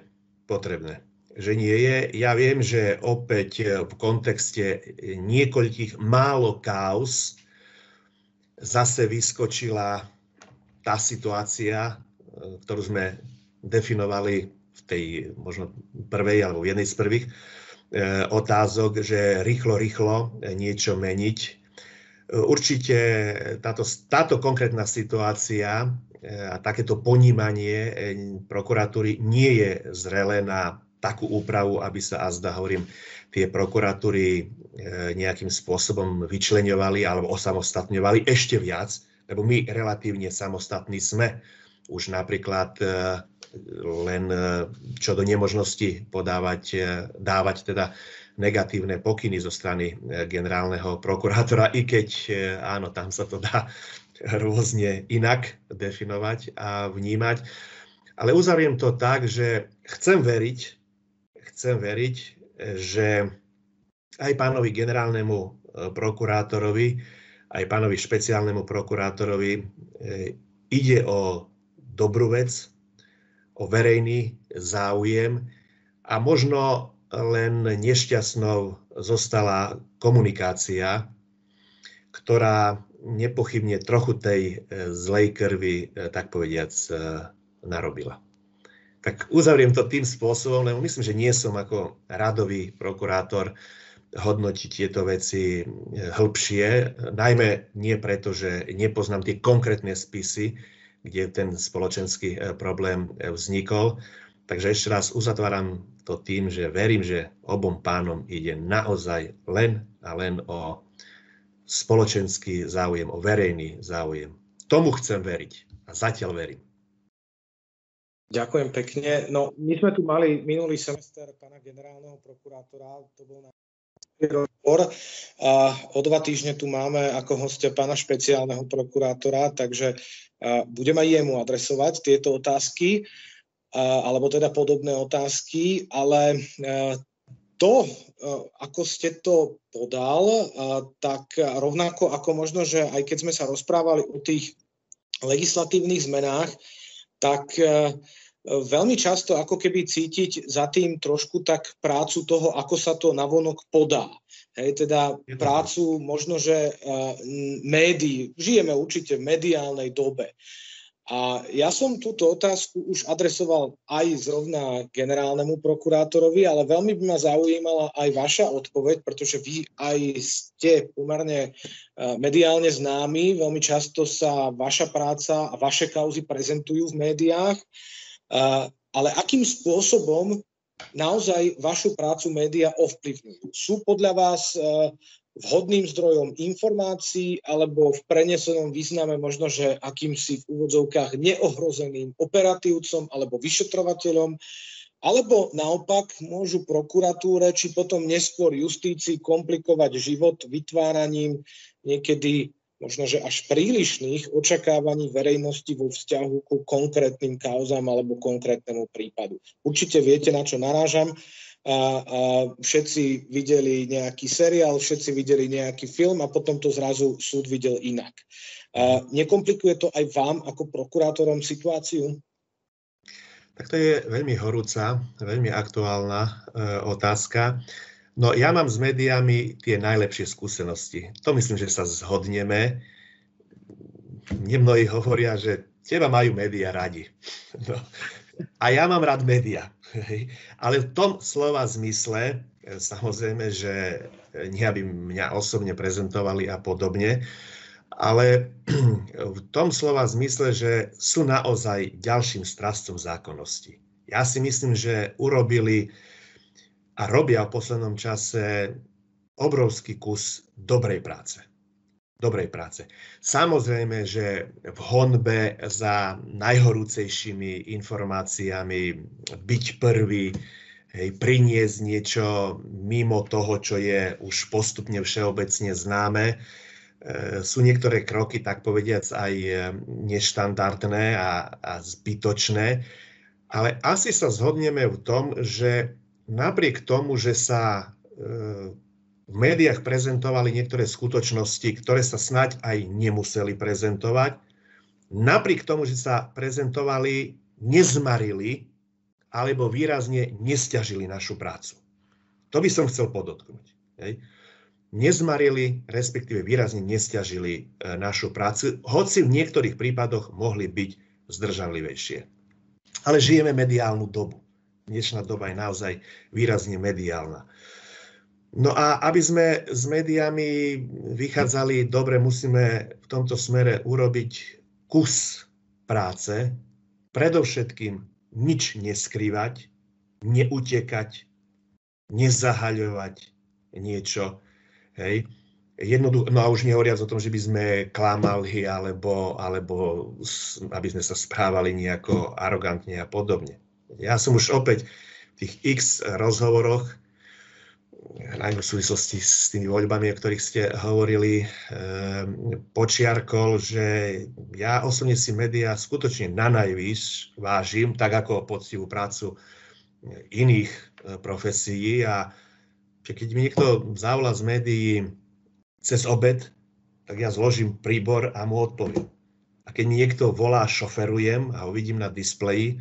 potrebné. Že nie je. Ja viem, že opäť v kontexte niekoľkých málo kaos zase vyskočila tá situácia, ktorú sme definovali v tej možno prvej alebo v jednej z prvých E, otázok, že rýchlo, rýchlo niečo meniť. E, určite táto, táto konkrétna situácia e, a takéto ponímanie prokuratúry nie je zrelé na takú úpravu, aby sa azda, hovorím, tie prokuratúry e, nejakým spôsobom vyčleňovali alebo osamostatňovali ešte viac, lebo my relatívne samostatní sme. Už napríklad e, len čo do nemožnosti podávať, dávať teda negatívne pokyny zo strany generálneho prokurátora, i keď áno, tam sa to dá rôzne inak definovať a vnímať. Ale uzavriem to tak, že chcem veriť, chcem veriť, že aj pánovi generálnemu e, prokurátorovi, aj pánovi špeciálnemu prokurátorovi e, ide o dobrú vec, o verejný záujem a možno len nešťastnou zostala komunikácia, ktorá nepochybne trochu tej e, zlej krvi, e, tak povediac, e, narobila. Tak uzavriem to tým spôsobom, lebo myslím, že nie som ako radový prokurátor hodnotiť tieto veci hĺbšie, najmä nie preto, že nepoznám tie konkrétne spisy, kde ten spoločenský problém vznikol. Takže ešte raz uzatváram to tým, že verím, že obom pánom ide naozaj len a len o spoločenský záujem, o verejný záujem. Tomu chcem veriť a zatiaľ verím. Ďakujem pekne. No, my sme tu mali minulý semester pána generálneho prokurátora, to bol na rozhovor a o dva týždne tu máme ako hostia pána špeciálneho prokurátora, takže budem aj jemu adresovať tieto otázky, alebo teda podobné otázky, ale to, e, ako ste to podal, e, tak rovnako ako možno, že aj keď sme sa rozprávali o tých legislatívnych zmenách, tak e, veľmi často ako keby cítiť za tým trošku tak prácu toho, ako sa to navonok podá. Hej, teda prácu možno, že médií, žijeme určite v mediálnej dobe. A ja som túto otázku už adresoval aj zrovna generálnemu prokurátorovi, ale veľmi by ma zaujímala aj vaša odpoveď, pretože vy aj ste pomerne e, mediálne známi, veľmi často sa vaša práca a vaše kauzy prezentujú v médiách, e, ale akým spôsobom naozaj vašu prácu média ovplyvňujú? Sú podľa vás e, vhodným zdrojom informácií alebo v prenesenom význame možno, že akýmsi v úvodzovkách neohrozeným operatívcom alebo vyšetrovateľom, alebo naopak môžu prokuratúre či potom neskôr justícii komplikovať život vytváraním niekedy možno, že až prílišných očakávaní verejnosti vo vzťahu ku konkrétnym kauzám alebo konkrétnemu prípadu. Určite viete, na čo narážam a, a všetci videli nejaký seriál, všetci videli nejaký film a potom to zrazu súd videl inak. A nekomplikuje to aj vám ako prokurátorom situáciu? Tak to je veľmi horúca, veľmi aktuálna e, otázka. No ja mám s médiami tie najlepšie skúsenosti. To myslím, že sa zhodneme. Nemnohí hovoria, že teba majú médiá radi. No. A ja mám rád médiá. Ale v tom slova zmysle, e, samozrejme, že nie aby mňa osobne prezentovali a podobne, ale v tom slova zmysle, že sú naozaj ďalším strastom zákonnosti. Ja si myslím, že urobili a robia v poslednom čase obrovský kus dobrej práce. Dobrej práce. Samozrejme, že v honbe za najhorúcejšími informáciami byť prvý, hej, priniesť niečo mimo toho, čo je už postupne všeobecne známe, e, sú niektoré kroky, tak povediac, aj neštandardné a, a zbytočné, ale asi sa zhodneme v tom, že napriek tomu, že sa e, v médiách prezentovali niektoré skutočnosti, ktoré sa snať aj nemuseli prezentovať. Napriek tomu, že sa prezentovali, nezmarili alebo výrazne nestiažili našu prácu. To by som chcel podotknúť. Hej. Nezmarili, respektíve výrazne nestiažili e, našu prácu, hoci v niektorých prípadoch mohli byť zdržanlivejšie. Ale žijeme mediálnu dobu. Dnešná doba je naozaj výrazne mediálna. No a aby sme s médiami vychádzali dobre, musíme v tomto smere urobiť kus práce, predovšetkým nič neskrývať, neutekať, nezahaľovať niečo. Hej. Jednoducho, no a už nehovoriac o tom, že by sme klamali alebo, alebo aby sme sa správali nejako arogantne a podobne. Ja som už opäť v tých x rozhovoroch najmä v súvislosti s tými voľbami, o ktorých ste hovorili, ehm, počiarkol, že ja osobne si médiá skutočne na najvýš vážim, tak ako poctivú prácu iných e, profesí a keď mi niekto zavolá z médií cez obed, tak ja zložím príbor a mu odpoviem. A keď niekto volá, šoferujem a ho vidím na displeji,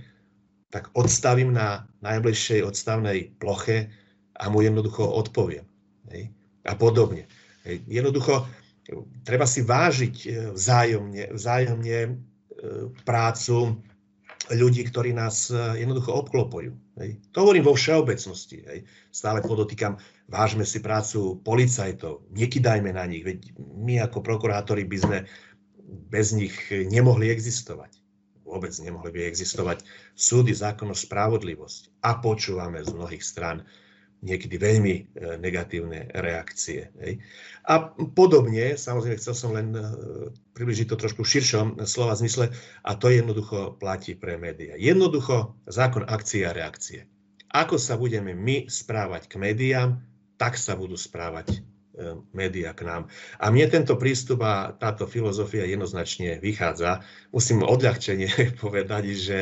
tak odstavím na najbližšej odstavnej ploche a mu jednoducho odpoviem. Hej? A podobne. Hej? Jednoducho treba si vážiť e, vzájomne, vzájomne e, prácu ľudí, ktorí nás e, jednoducho obklopujú. Hej. To hovorím vo všeobecnosti. Hej. Stále podotýkam, vážme si prácu policajtov, nekydajme na nich, veď my ako prokurátori by sme bez nich nemohli existovať. Vôbec nemohli by existovať súdy, zákonnosť, spravodlivosť. A počúvame z mnohých strán niekedy veľmi e, negatívne reakcie. Hej. A podobne, samozrejme, chcel som len e, približiť to trošku v širšom slova zmysle, a to jednoducho platí pre médiá. Jednoducho zákon akcie a reakcie. Ako sa budeme my správať k médiám, tak sa budú správať médiá k nám. A mne tento prístup a táto filozofia jednoznačne vychádza. Musím odľahčenie povedať, že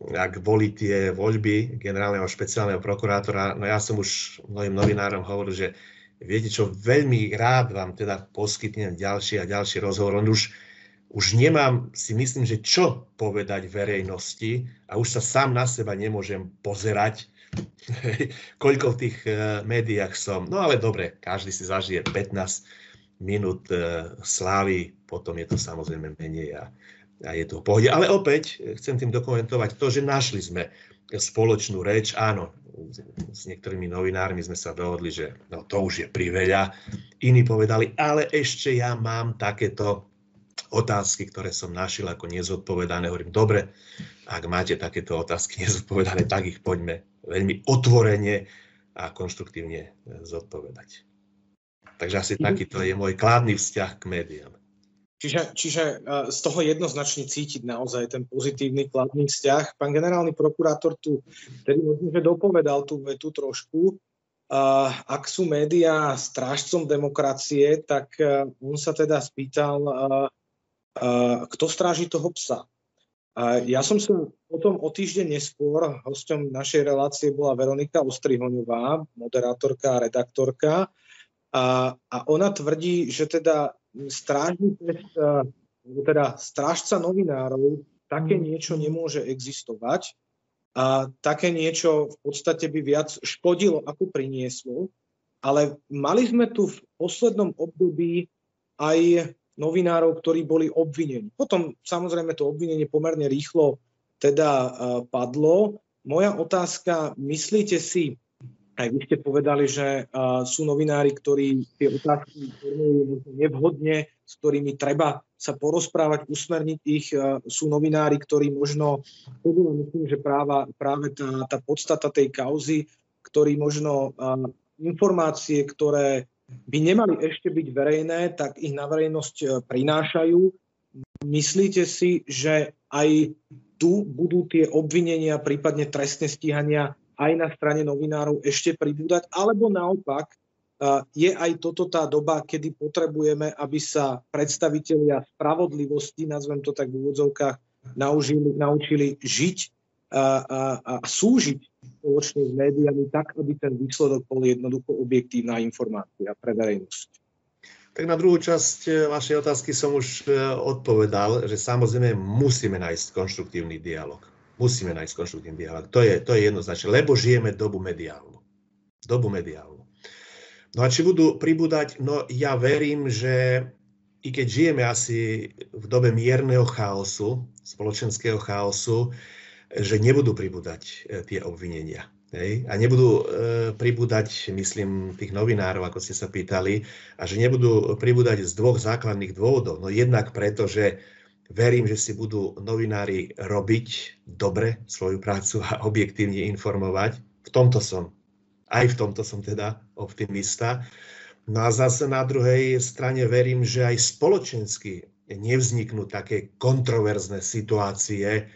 ak boli tie voľby generálneho špeciálneho prokurátora, no ja som už mnohým novinárom hovoril, že viete čo, veľmi rád vám teda poskytnem ďalší a ďalší rozhovor. On už, už nemám, si myslím, že čo povedať verejnosti a už sa sám na seba nemôžem pozerať, koľko v tých uh, médiách som. No ale dobre, každý si zažije 15 minút uh, slávy, potom je to samozrejme menej a a je to v pohode. Ale opäť chcem tým dokumentovať to, že našli sme spoločnú reč. Áno, s niektorými novinármi sme sa dohodli, že no, to už je priveľa. Iní povedali, ale ešte ja mám takéto otázky, ktoré som našiel ako nezodpovedané. Hovorím, dobre, ak máte takéto otázky nezodpovedané, tak ich poďme veľmi otvorene a konštruktívne zodpovedať. Takže asi takýto je môj kládny vzťah k médiám. Čiže, čiže e, z toho jednoznačne cítiť naozaj ten pozitívny kladný vzťah. Pán generálny prokurátor tu tedy možno, že dopovedal tú vetu trošku. Uh, ak sú médiá strážcom demokracie, tak on sa teda spýtal, kto stráži toho psa. Ja som sa potom o týždeň neskôr, hosťom našej relácie bola Veronika Ostrihoňová, moderátorka a redaktorka, a, a ona tvrdí, že teda strážny teda strážca novinárov, také niečo nemôže existovať. A také niečo v podstate by viac škodilo, ako prinieslo. Ale mali sme tu v poslednom období aj novinárov, ktorí boli obvinení. Potom samozrejme to obvinenie pomerne rýchlo teda padlo. Moja otázka, myslíte si, aj vy ste povedali, že uh, sú novinári, ktorí tie otázky nevhodne, s ktorými treba sa porozprávať, usmerniť ich. Uh, sú novinári, ktorí možno, myslím, že práva, práve tá, tá podstata tej kauzy, ktorí možno informácie, ktoré by nemali ešte byť verejné, tak ich na verejnosť prinášajú. Myslíte si, že aj tu budú tie obvinenia, prípadne trestné stíhania aj na strane novinárov ešte pribúdať, alebo naopak je aj toto tá doba, kedy potrebujeme, aby sa predstavitelia spravodlivosti, nazvem to tak v úvodzovkách, naučili, naučili žiť a, a, a súžiť spoločne s médiami tak, aby ten výsledok bol jednoducho objektívna informácia pre verejnosť. Tak na druhú časť e, vašej otázky som už e, odpovedal, že samozrejme musíme nájsť konštruktívny dialog. Musíme nájsť konštruktívny dialog. To je, to je jednoznačné, lebo žijeme dobu mediálnu. Dobu mediálnu. No a či budú pribúdať? No ja verím, že i keď žijeme asi v dobe mierneho chaosu, spoločenského chaosu, že nebudú pribúdať e, tie obvinenia. Hej? A nebudú e, pribúdať, myslím, tých novinárov, ako ste sa pýtali, a že nebudú pribúdať z dvoch základných dôvodov. No jednak preto, že Verím, že si budú novinári robiť dobre svoju prácu a objektívne informovať. V tomto som, aj v tomto som teda optimista. No a zase na druhej strane verím, že aj spoločensky nevzniknú také kontroverzné situácie,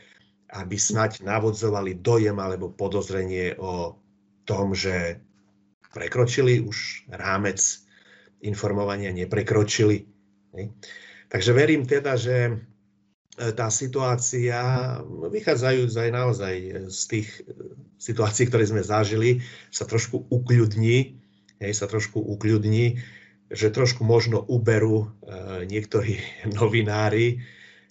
aby snať navodzovali dojem alebo podozrenie o tom, že prekročili už rámec informovania, neprekročili. Takže verím teda, že E, tá situácia, vychádzajúc aj naozaj z tých situácií, ktoré sme zažili, sa trošku ukľudní, hej, sa trošku ukľudní, že trošku možno uberú e, niektorí novinári,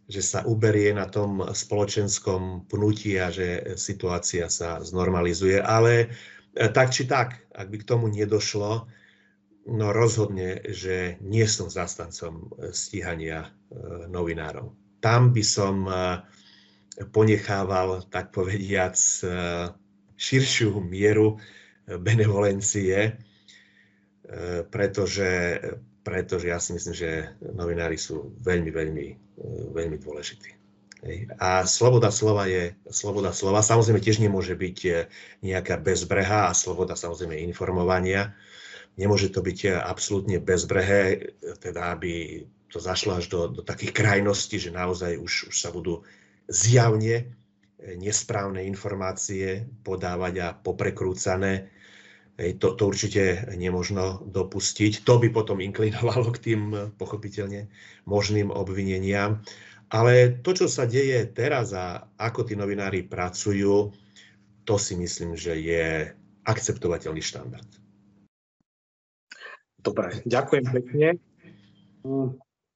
že sa uberie na tom spoločenskom pnutí a že situácia sa znormalizuje. Ale e, tak či tak, ak by k tomu nedošlo, no rozhodne, že nie som zastancom stíhania novinárov tam by som ponechával, tak povediac, širšiu mieru benevolencie, pretože, pretože ja si myslím, že novinári sú veľmi, veľmi, veľmi dôležití. A sloboda slova je sloboda slova. Samozrejme tiež nemôže byť nejaká bezbreha a sloboda samozrejme informovania. Nemôže to byť absolútne bezbrehé, teda aby to zašlo až do, do takých krajností, že naozaj už, už sa budú zjavne e, nesprávne informácie podávať a poprekrúcané. To, to určite nemožno dopustiť. To by potom inklinovalo k tým pochopiteľne možným obvineniam. Ale to, čo sa deje teraz a ako tí novinári pracujú, to si myslím, že je akceptovateľný štandard. Dobre, ďakujem pekne.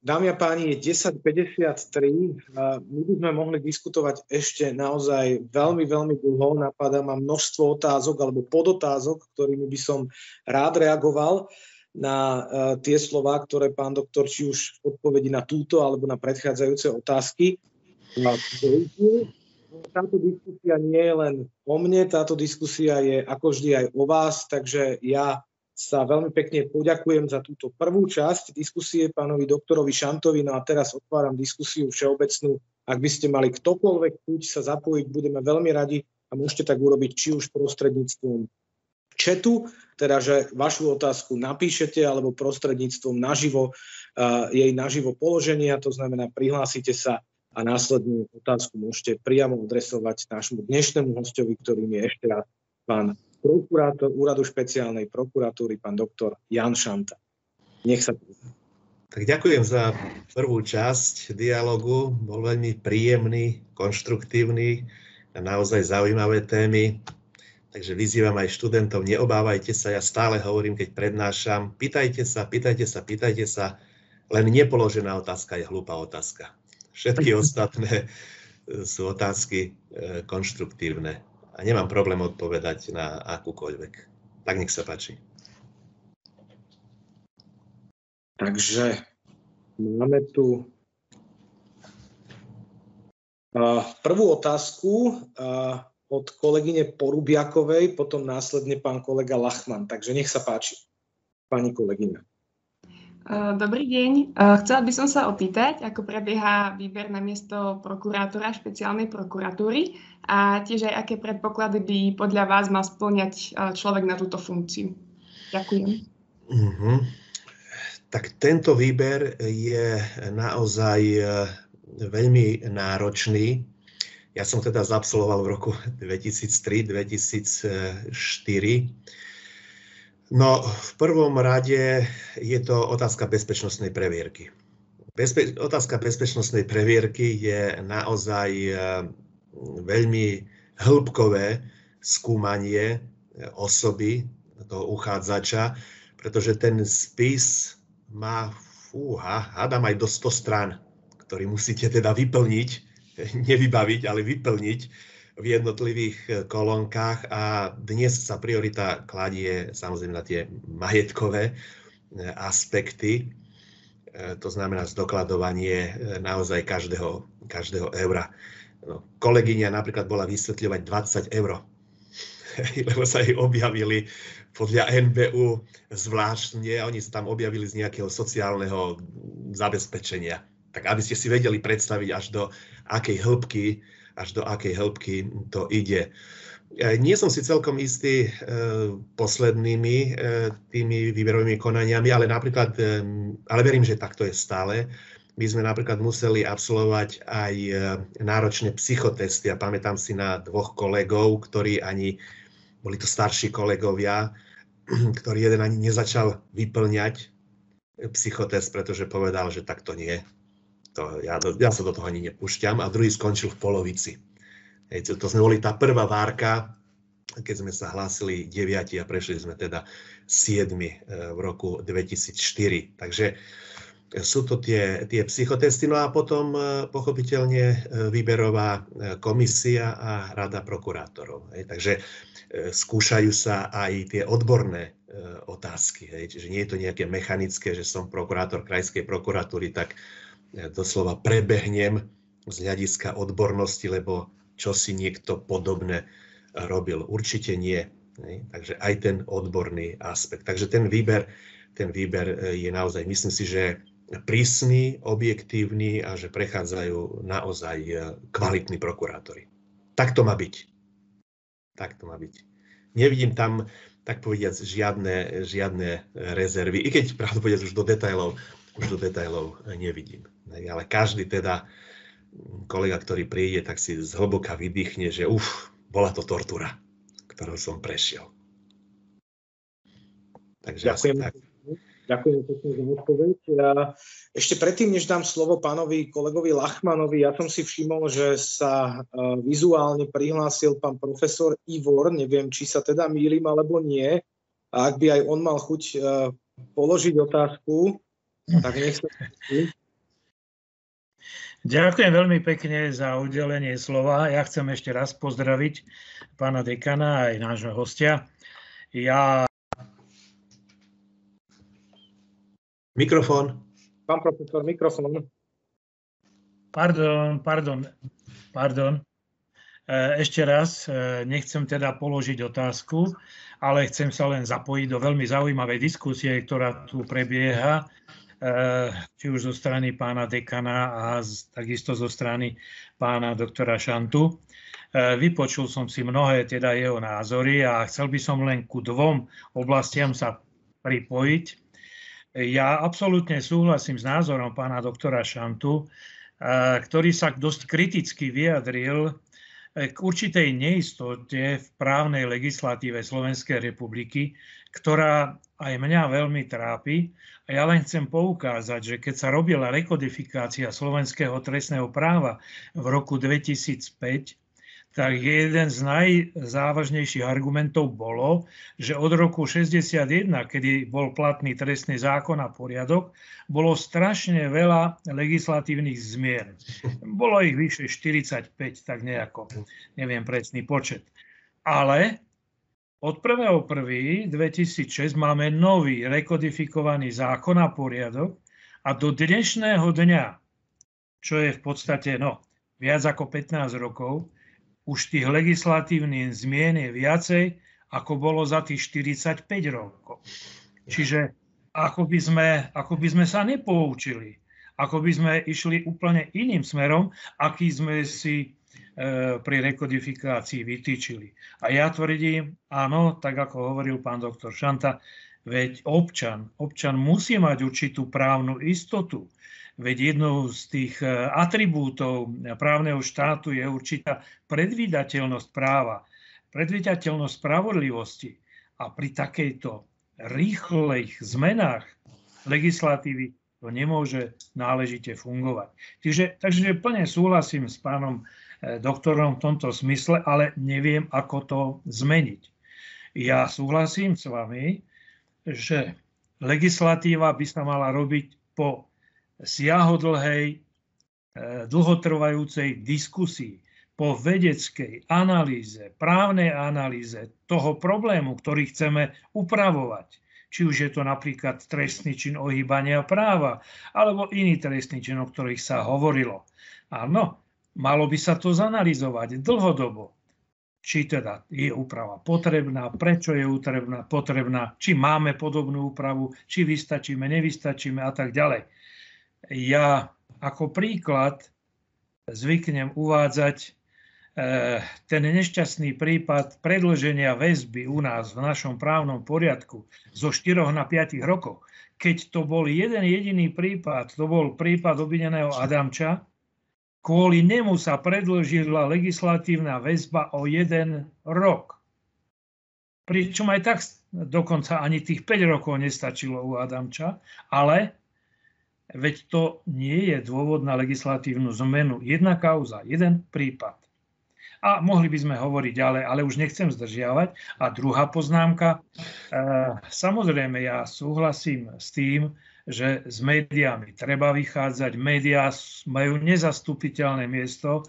Dámy a páni, je 10.53. My by sme mohli diskutovať ešte naozaj veľmi, veľmi dlho. Napadá ma množstvo otázok alebo podotázok, ktorými by som rád reagoval na e, tie slova, ktoré pán doktor či už v na túto alebo na predchádzajúce otázky. Táto diskusia nie je len o mne, táto diskusia je ako vždy aj o vás, takže ja sa veľmi pekne poďakujem za túto prvú časť diskusie pánovi doktorovi Šantovi. No a teraz otváram diskusiu všeobecnú. Ak by ste mali ktokoľvek chuť sa zapojiť, budeme veľmi radi a môžete tak urobiť či už prostredníctvom četu, teda že vašu otázku napíšete, alebo prostredníctvom naživo, jej naživo položenia, to znamená prihlásite sa a následne otázku môžete priamo adresovať nášmu dnešnému hostovi, ktorým je ešte raz pán prokurátor úradu špeciálnej prokuratúry, pán doktor Jan Šanta. Nech sa tak ďakujem za prvú časť dialogu. Bol veľmi príjemný, konštruktívny a naozaj zaujímavé témy. Takže vyzývam aj študentov, neobávajte sa, ja stále hovorím, keď prednášam, pýtajte sa, pýtajte sa, pýtajte sa, len nepoložená otázka je hlúpa otázka. Všetky ostatné sú otázky e, konštruktívne a nemám problém odpovedať na akúkoľvek. Tak nech sa páči. Takže máme tu prvú otázku od kolegyne Porubiakovej, potom následne pán kolega Lachman. Takže nech sa páči, pani kolegyňa. Dobrý deň. Chcela by som sa opýtať, ako prebieha výber na miesto prokurátora špeciálnej prokuratúry a tiež aj aké predpoklady by podľa vás mal splňať človek na túto funkciu. Ďakujem. Uh-huh. Tak tento výber je naozaj e, veľmi náročný. Ja som teda zabsolvoval v roku 2003-2004 No, v prvom rade je to otázka bezpečnostnej previerky. Bezpe- otázka bezpečnostnej previerky je naozaj e, veľmi hĺbkové skúmanie e, osoby, toho uchádzača, pretože ten spis má, fúha, hádam aj do 100 strán, ktorý musíte teda vyplniť, nevybaviť, ale vyplniť v jednotlivých e, kolonkách a dnes sa priorita kladie samozrejme na tie majetkové e, aspekty, e, to znamená zdokladovanie naozaj každého, každého eura. No, kolegyňa napríklad bola vysvetľovať 20 eur, lebo sa jej objavili podľa NBU zvláštne, oni sa tam objavili z nejakého sociálneho zabezpečenia. tak aby ste si vedeli predstaviť, až do akej hĺbky, až do akej hĺbky to ide. Nie som si celkom istý e, poslednými e, tými výberovými konaniami, ale napríklad, e, ale verím, že takto je stále. My sme napríklad museli absolvovať aj náročné psychotesty a pamätám si na dvoch kolegov, ktorí ani, boli to starší kolegovia, ktorý jeden ani nezačal vyplňať psychotest, pretože povedal, že takto nie. To, ja, ja sa do toho ani nepúšťam a druhý skončil v polovici. Hej, to sme boli tá prvá várka, keď sme sa hlásili 9 a prešli sme teda 7 e, v roku 2004. Takže e, sú to tie, tie psychotesty, no a potom e, pochopiteľne výberová komisia a rada prokurátorov. Hej. Takže skúšajú sa aj tie odborné otázky. Hej. Čiže nie je to nejaké mechanické, že som prokurátor krajskej prokuratúry, tak doslova prebehnem z hľadiska odbornosti, lebo čo si niekto podobné robil. Určite nie. Takže aj ten odborný aspekt. Takže ten výber, ten výber e, je naozaj, myslím si, že prísny, objektívny a že prechádzajú naozaj e, kvalitní prokurátori. Tak to má byť. Tak to má byť. Nevidím tam, tak povediac, žiadne, žiadne rezervy, i keď pravdu povediac už do detailov, už do detailov nevidím. Ale každý teda kolega, ktorý príde, tak si zhlboka vydýchne, že uf, bola to tortura, ktorou som prešiel. Takže Ďakujem. Tak. Ďakujem pekne za odpoveď. Ja ešte predtým, než dám slovo pánovi kolegovi Lachmanovi, ja som si všimol, že sa e, vizuálne prihlásil pán profesor Ivor, neviem, či sa teda mýlim alebo nie. A ak by aj on mal chuť e, položiť otázku, tak nech sa Ďakujem veľmi pekne za udelenie slova. Ja chcem ešte raz pozdraviť pána dekana aj nášho hostia. Ja... Mikrofón. Pán profesor, mikrofón. Pardon, pardon, pardon. E, ešte raz, e, nechcem teda položiť otázku, ale chcem sa len zapojiť do veľmi zaujímavej diskusie, ktorá tu prebieha Eh, či už zo strany pána dekana a takisto zo strany pána doktora Šantu. Eh, vypočul som si mnohé teda jeho názory a chcel by som len ku dvom oblastiam sa pripojiť. Ja absolútne súhlasím s názorom pána doktora Šantu, eh, ktorý sa dosť kriticky vyjadril k určitej neistote v právnej legislatíve Slovenskej republiky, ktorá aj mňa veľmi trápi. A ja len chcem poukázať, že keď sa robila rekodifikácia slovenského trestného práva v roku 2005, tak jeden z najzávažnejších argumentov bolo, že od roku 61, kedy bol platný trestný zákon a poriadok, bolo strašne veľa legislatívnych zmien. Bolo ich vyše 45, tak nejako, neviem presný počet. Ale od 1.1.2006 máme nový rekodifikovaný zákon a poriadok a do dnešného dňa, čo je v podstate no, viac ako 15 rokov, už tých legislatívnych zmien je viacej, ako bolo za tých 45 rokov. Čiže ako by sme, ako by sme sa nepoučili, ako by sme išli úplne iným smerom, aký sme si pri rekodifikácii vytýčili. A ja tvrdím, áno, tak ako hovoril pán doktor Šanta, veď občan, občan musí mať určitú právnu istotu. Veď jednou z tých e, atribútov právneho štátu je určitá predvídateľnosť práva, predvídateľnosť spravodlivosti. A pri takejto rýchlych zmenách legislatívy to nemôže náležite fungovať. Takže, takže plne súhlasím s pánom doktorom v tomto smysle, ale neviem, ako to zmeniť. Ja súhlasím s vami, že legislatíva by sa mala robiť po siahodlhej, e, dlhotrvajúcej diskusii, po vedeckej analýze, právnej analýze toho problému, ktorý chceme upravovať. Či už je to napríklad trestný čin ohýbania práva, alebo iný trestný čin, o ktorých sa hovorilo. Áno, Malo by sa to zanalizovať dlhodobo. Či teda je úprava potrebná, prečo je potrebná, potrebná, či máme podobnú úpravu, či vystačíme, nevystačíme a tak ďalej. Ja Ako príklad zvyknem uvádzať Eh, ten nešťastný prípad predlženia väzby u nás v našom právnom poriadku zo 4 na 5 rokov, keď to bol jeden jediný prípad, to bol prípad obvineného Adamča, kvôli nemu sa predlžila legislatívna väzba o jeden rok. Pričom aj tak dokonca ani tých 5 rokov nestačilo u Adamča, ale veď to nie je dôvod na legislatívnu zmenu. Jedna kauza, jeden prípad. A mohli by sme hovoriť ďalej, ale už nechcem zdržiavať. A druhá poznámka. E, samozrejme, ja súhlasím s tým, že s médiami treba vychádzať. Médiá majú nezastupiteľné miesto e,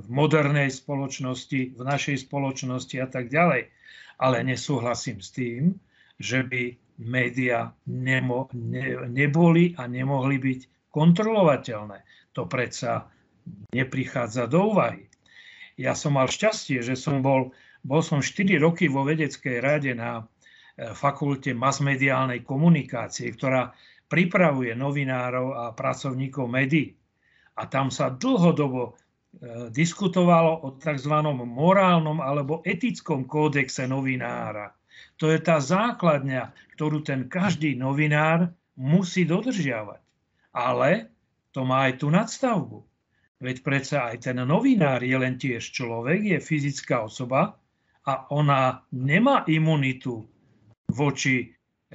v modernej spoločnosti, v našej spoločnosti a tak ďalej. Ale nesúhlasím s tým, že by médiá nemo, ne, neboli a nemohli byť kontrolovateľné. To predsa neprichádza do úvahy. Ja som mal šťastie, že som bol, bol som 4 roky vo vedeckej rade na e, fakulte masmediálnej komunikácie, ktorá pripravuje novinárov a pracovníkov médií. A tam sa dlhodobo e, diskutovalo o tzv. morálnom alebo etickom kódexe novinára. To je tá základňa, ktorú ten každý novinár musí dodržiavať. Ale to má aj tú nadstavbu. Veď predsa aj ten novinár je len tiež človek, je fyzická osoba a ona nemá imunitu voči e,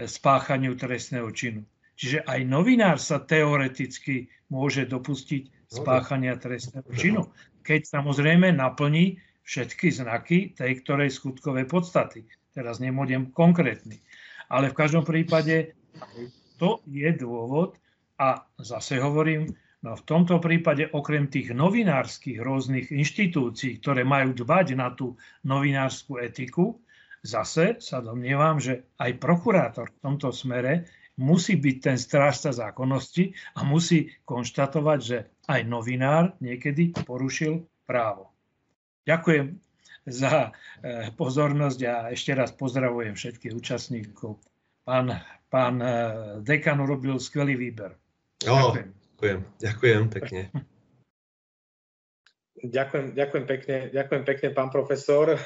spáchaniu trestného činu. Čiže aj novinár sa teoreticky môže dopustiť spáchania trestného činu, keď samozrejme naplní všetky znaky tej ktorej skutkovej podstaty. Teraz nemôžem konkrétny. Ale v každom prípade to je dôvod a zase hovorím, No v tomto prípade okrem tých novinárskych rôznych inštitúcií, ktoré majú dbať na tú novinárskú etiku, zase sa domnievam, že aj prokurátor v tomto smere musí byť ten strážca zákonnosti a musí konštatovať, že aj novinár niekedy porušil právo. Ďakujem za eh, pozornosť a ešte raz pozdravujem všetkých účastníkov. Pán, pán eh, dekan urobil skvelý výber. Ďakujem. Ďakujem, ďakujem pekne. Ďakujem, ďakujem pekne, ďakujem pekne, pán profesor,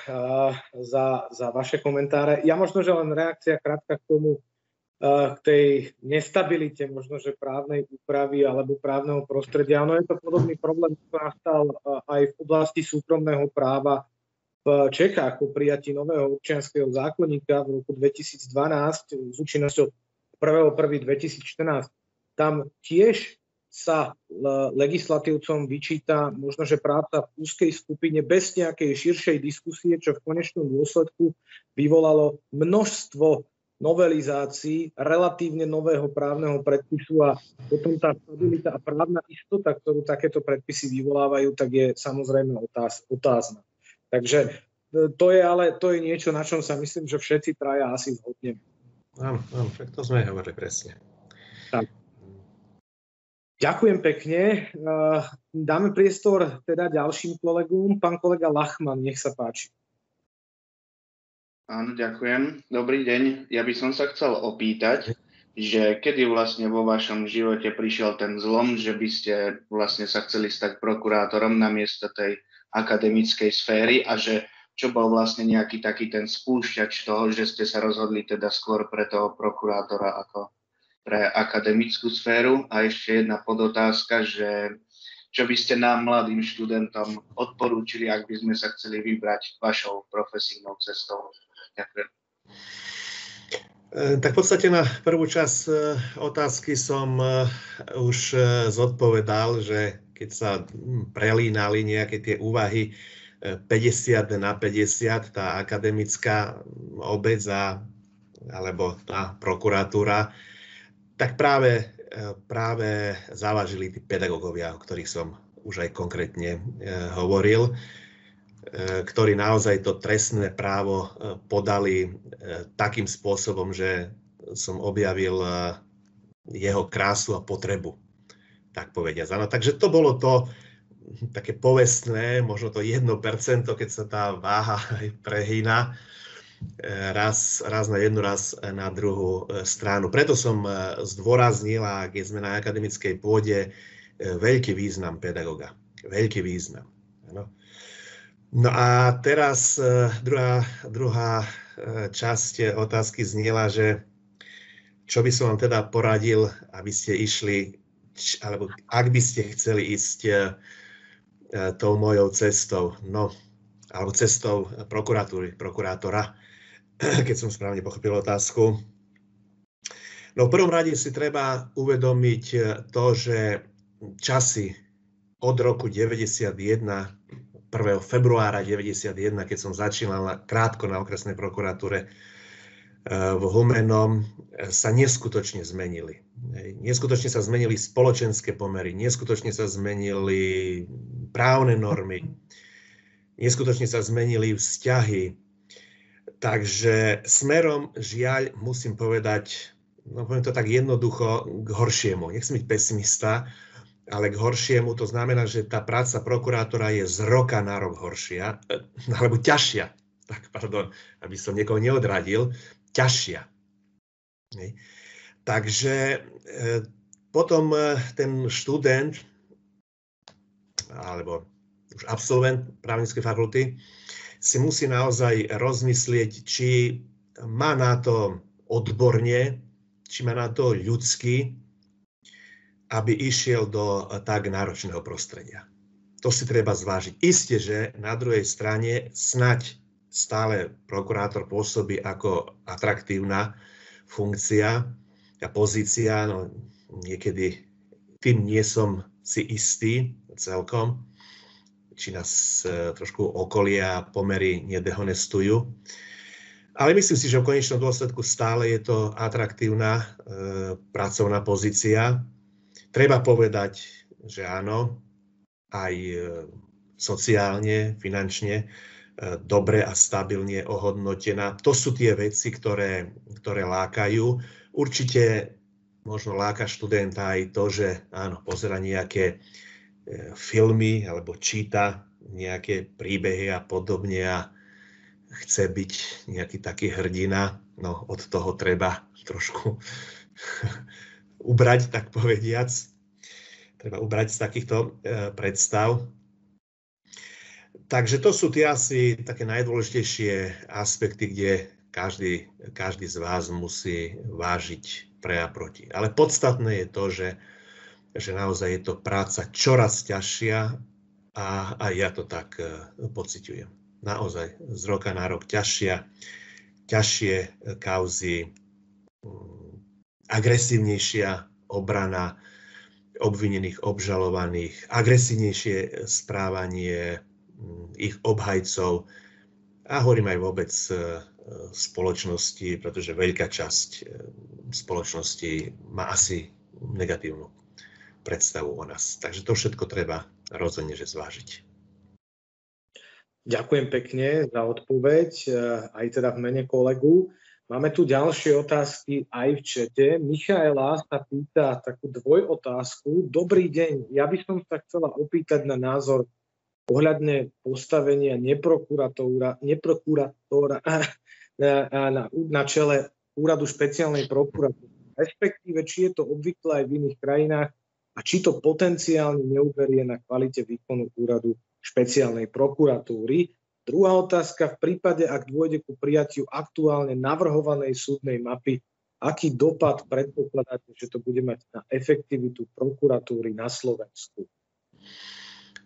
za, za vaše komentáre. Ja možno, že len reakcia krátka k tomu, k tej nestabilite možno, právnej úpravy alebo právneho prostredia. Ono je to podobný problém, ktorý nastal aj v oblasti súkromného práva v Čechách po prijatí nového občianského zákonníka v roku 2012 s účinnosťou 1.1.2014. Tam tiež sa legislatívcom vyčíta možno, že práca v úzkej skupine bez nejakej širšej diskusie, čo v konečnom dôsledku vyvolalo množstvo novelizácií relatívne nového právneho predpisu a potom tá stabilita a právna istota, ktorú takéto predpisy vyvolávajú, tak je samozrejme otáz, otázna. Takže e, to je ale to je niečo, na čom sa myslím, že všetci traja asi zhodneme. Áno, áno, to sme hovorili presne. Tak. Ďakujem pekne. Dáme priestor teda ďalším kolegom. Pán kolega Lachman, nech sa páči. Áno, ďakujem. Dobrý deň. Ja by som sa chcel opýtať, že kedy vlastne vo vašom živote prišiel ten zlom, že by ste vlastne sa chceli stať prokurátorom na miesto tej akademickej sféry a že čo bol vlastne nejaký taký ten spúšťač toho, že ste sa rozhodli teda skôr pre toho prokurátora ako pre akademickú sféru. A ešte jedna podotázka, že čo by ste nám, mladým študentom, odporúčili, ak by sme sa chceli vybrať vašou profesijnou cestou. Ďakujem. E, tak v podstate na prvú časť e, otázky som e, už zodpovedal, že keď sa prelínali nejaké tie úvahy 50 na 50, tá akademická obec a, alebo tá prokuratúra, tak práve, práve závažili tí pedagógovia, o ktorých som už aj konkrétne hovoril, ktorí naozaj to trestné právo podali takým spôsobom, že som objavil jeho krásu a potrebu, tak povediať. Ano, takže to bolo to také povestné, možno to 1%, keď sa tá váha aj prehýna, raz, raz na jednu, raz na druhú e, stranu. Preto som e, zdôraznil, keď sme na akademickej pôde veľký význam pedagoga. Veľký význam. Ano. No a teraz druhá, druhá časť otázky zniela, že čo by som vám teda poradil, aby ste išli, alebo ak by ste chceli ísť tou mojou cestou, no, alebo cestou prokuratúry, prokurátora, keď som správne pochopil otázku. No v prvom rade si treba uvedomiť to, že časy od roku 91, 1. februára 91, keď som začínal krátko na okresnej prokuratúre eh, v Humenom, sa neskutočne zmenili. Neskutočne sa zmenili spoločenské pomery, neskutočne sa zmenili právne normy, neskutočne sa zmenili vzťahy. Takže smerom, žiaľ, musím povedať, no poviem to tak jednoducho, k horšiemu. Nechcem byť pesimista, ale k horšiemu to znamená, že tá práca prokurátora je z roka na rok horšia, eh, alebo ťažšia. Tak, pardon, aby som niekoho neodradil, ťažšia. Takže eh, potom eh, ten študent, alebo už absolvent právnickej fakulty, si musí naozaj rozmyslieť, či má na to odborne či má na to ľudský, aby išiel do tak náročného prostredia. To si treba zvážiť. Isté, že na druhej strane snať stále prokurátor pôsobí ako atraktívna funkcia a pozícia, no niekedy tým nie som si istý celkom, či nás e, trošku okolia pomery nedehonestujú. Ale myslím si, že v konečnom dôsledku stále je to atraktívna e, pracovná pozícia. Treba povedať, že áno, aj e, sociálne, finančne e, dobre a stabilne ohodnotená. To sú tie veci, ktoré, ktoré lákajú. Určite možno láka študenta aj to, že áno, pozera nejaké e, filmy alebo číta nejaké príbehy a podobne a chce byť nejaký taký hrdina, no od toho treba trošku ubrať, tak povediac. Treba ubrať z takýchto e, predstav. Takže to sú tie asi také najdôležitejšie aspekty, kde každý, každý z vás musí vážiť pre a proti. Ale podstatné je to, že, že naozaj je to práca čoraz ťažšia a, a ja to tak e, pociťujem naozaj z roka na rok ťažšia, ťažšie kauzy, mm, agresívnejšia obrana obvinených, obžalovaných, agresívnejšie správanie mm, ich obhajcov a hovorím aj vôbec e, spoločnosti, pretože veľká časť e, spoločnosti má asi negatívnu predstavu o nás. Takže to všetko treba rozhodne že zvážiť. Ďakujem pekne za odpoveď, e, aj teda v mene kolegu. Máme tu ďalšie otázky aj v čete. Michaela sa pýta takú dvojotázku. Dobrý deň, ja by som sa chcela opýtať na názor ohľadne postavenia neprokurátora, neprokurátora na, na, na čele úradu špeciálnej prokuratúry. Respektíve, či je to obvykle aj v iných krajinách a či to potenciálne neuberie na kvalite výkonu úradu špeciálnej prokuratúry. Druhá otázka, v prípade, ak dôjde ku prijatiu aktuálne navrhovanej súdnej mapy, aký dopad predpokladáte, že to bude mať na efektivitu prokuratúry na Slovensku?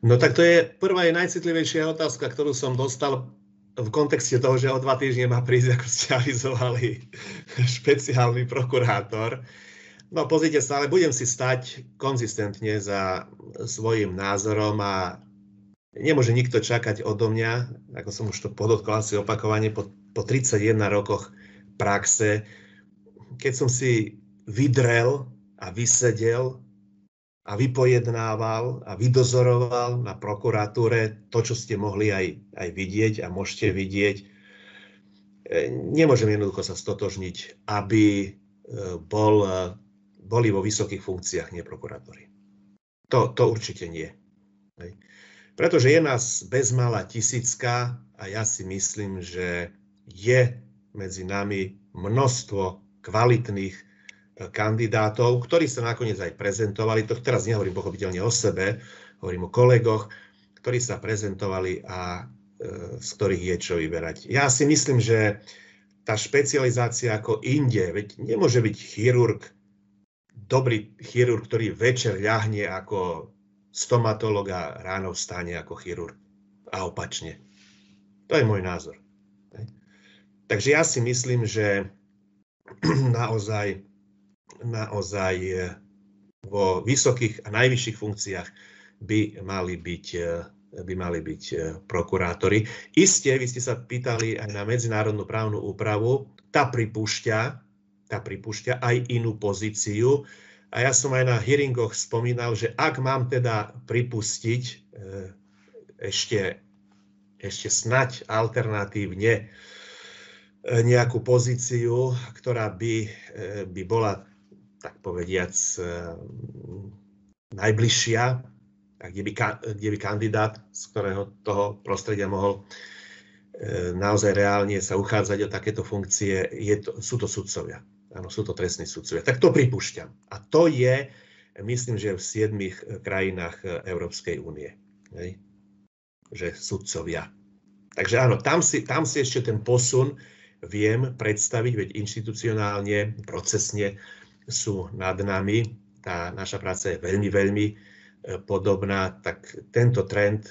No tak to je prvá je najcitlivejšia otázka, ktorú som dostal v kontexte toho, že o dva týždne má prísť, ako ste avizovali, špeciálny prokurátor. No pozrite sa, ale budem si stať konzistentne za svojim názorom a nemôže nikto čakať odo mňa, ako som už to podotkol asi opakovane, po, po 31 rokoch praxe, keď som si vydrel a vysedel a vypojednával a vydozoroval na prokuratúre to, čo ste mohli aj, aj vidieť a môžete vidieť. E, nemôžem jednoducho sa stotožniť, aby e, bol, e, boli vo vysokých funkciách neprokurátori. To, to určite nie. Pretože je nás bezmala tisícka a ja si myslím, že je medzi nami množstvo kvalitných kandidátov, ktorí sa nakoniec aj prezentovali. To teraz nehovorím pochopiteľne o sebe, hovorím o kolegoch, ktorí sa prezentovali a e, z ktorých je čo vyberať. Ja si myslím, že tá špecializácia ako inde, veď nemôže byť chirurg, dobrý chirurg, ktorý večer ľahne ako stomatolog a ráno vstane ako chirurg. A opačne. To je môj názor. Takže ja si myslím, že naozaj naozaj e, vo vysokých a najvyšších funkciách by mali byť, e, by mali byť e, prokurátori. Isté, vy ste sa pýtali aj na medzinárodnú právnu úpravu, tá pripúšťa, tá pripúšťa aj inú pozíciu. A ja som aj na hearingoch spomínal, že ak mám teda pripustiť ešte, ešte snať alternatívne nejakú pozíciu, ktorá by, by bola tak povediac, najbližšia, kde by, kde by kandidát, z ktorého toho prostredia mohol naozaj reálne sa uchádzať o takéto funkcie, je to, sú to sudcovia. Áno, sú to trestní sudcovia. Tak to pripúšťam. A to je, myslím, že v siedmých krajinách Európskej únie. Hej? Že sudcovia. Takže áno, tam si, tam si ešte ten posun viem predstaviť, veď inštitucionálne, procesne sú nad nami. Tá naša práca je veľmi, veľmi e, podobná, tak tento trend,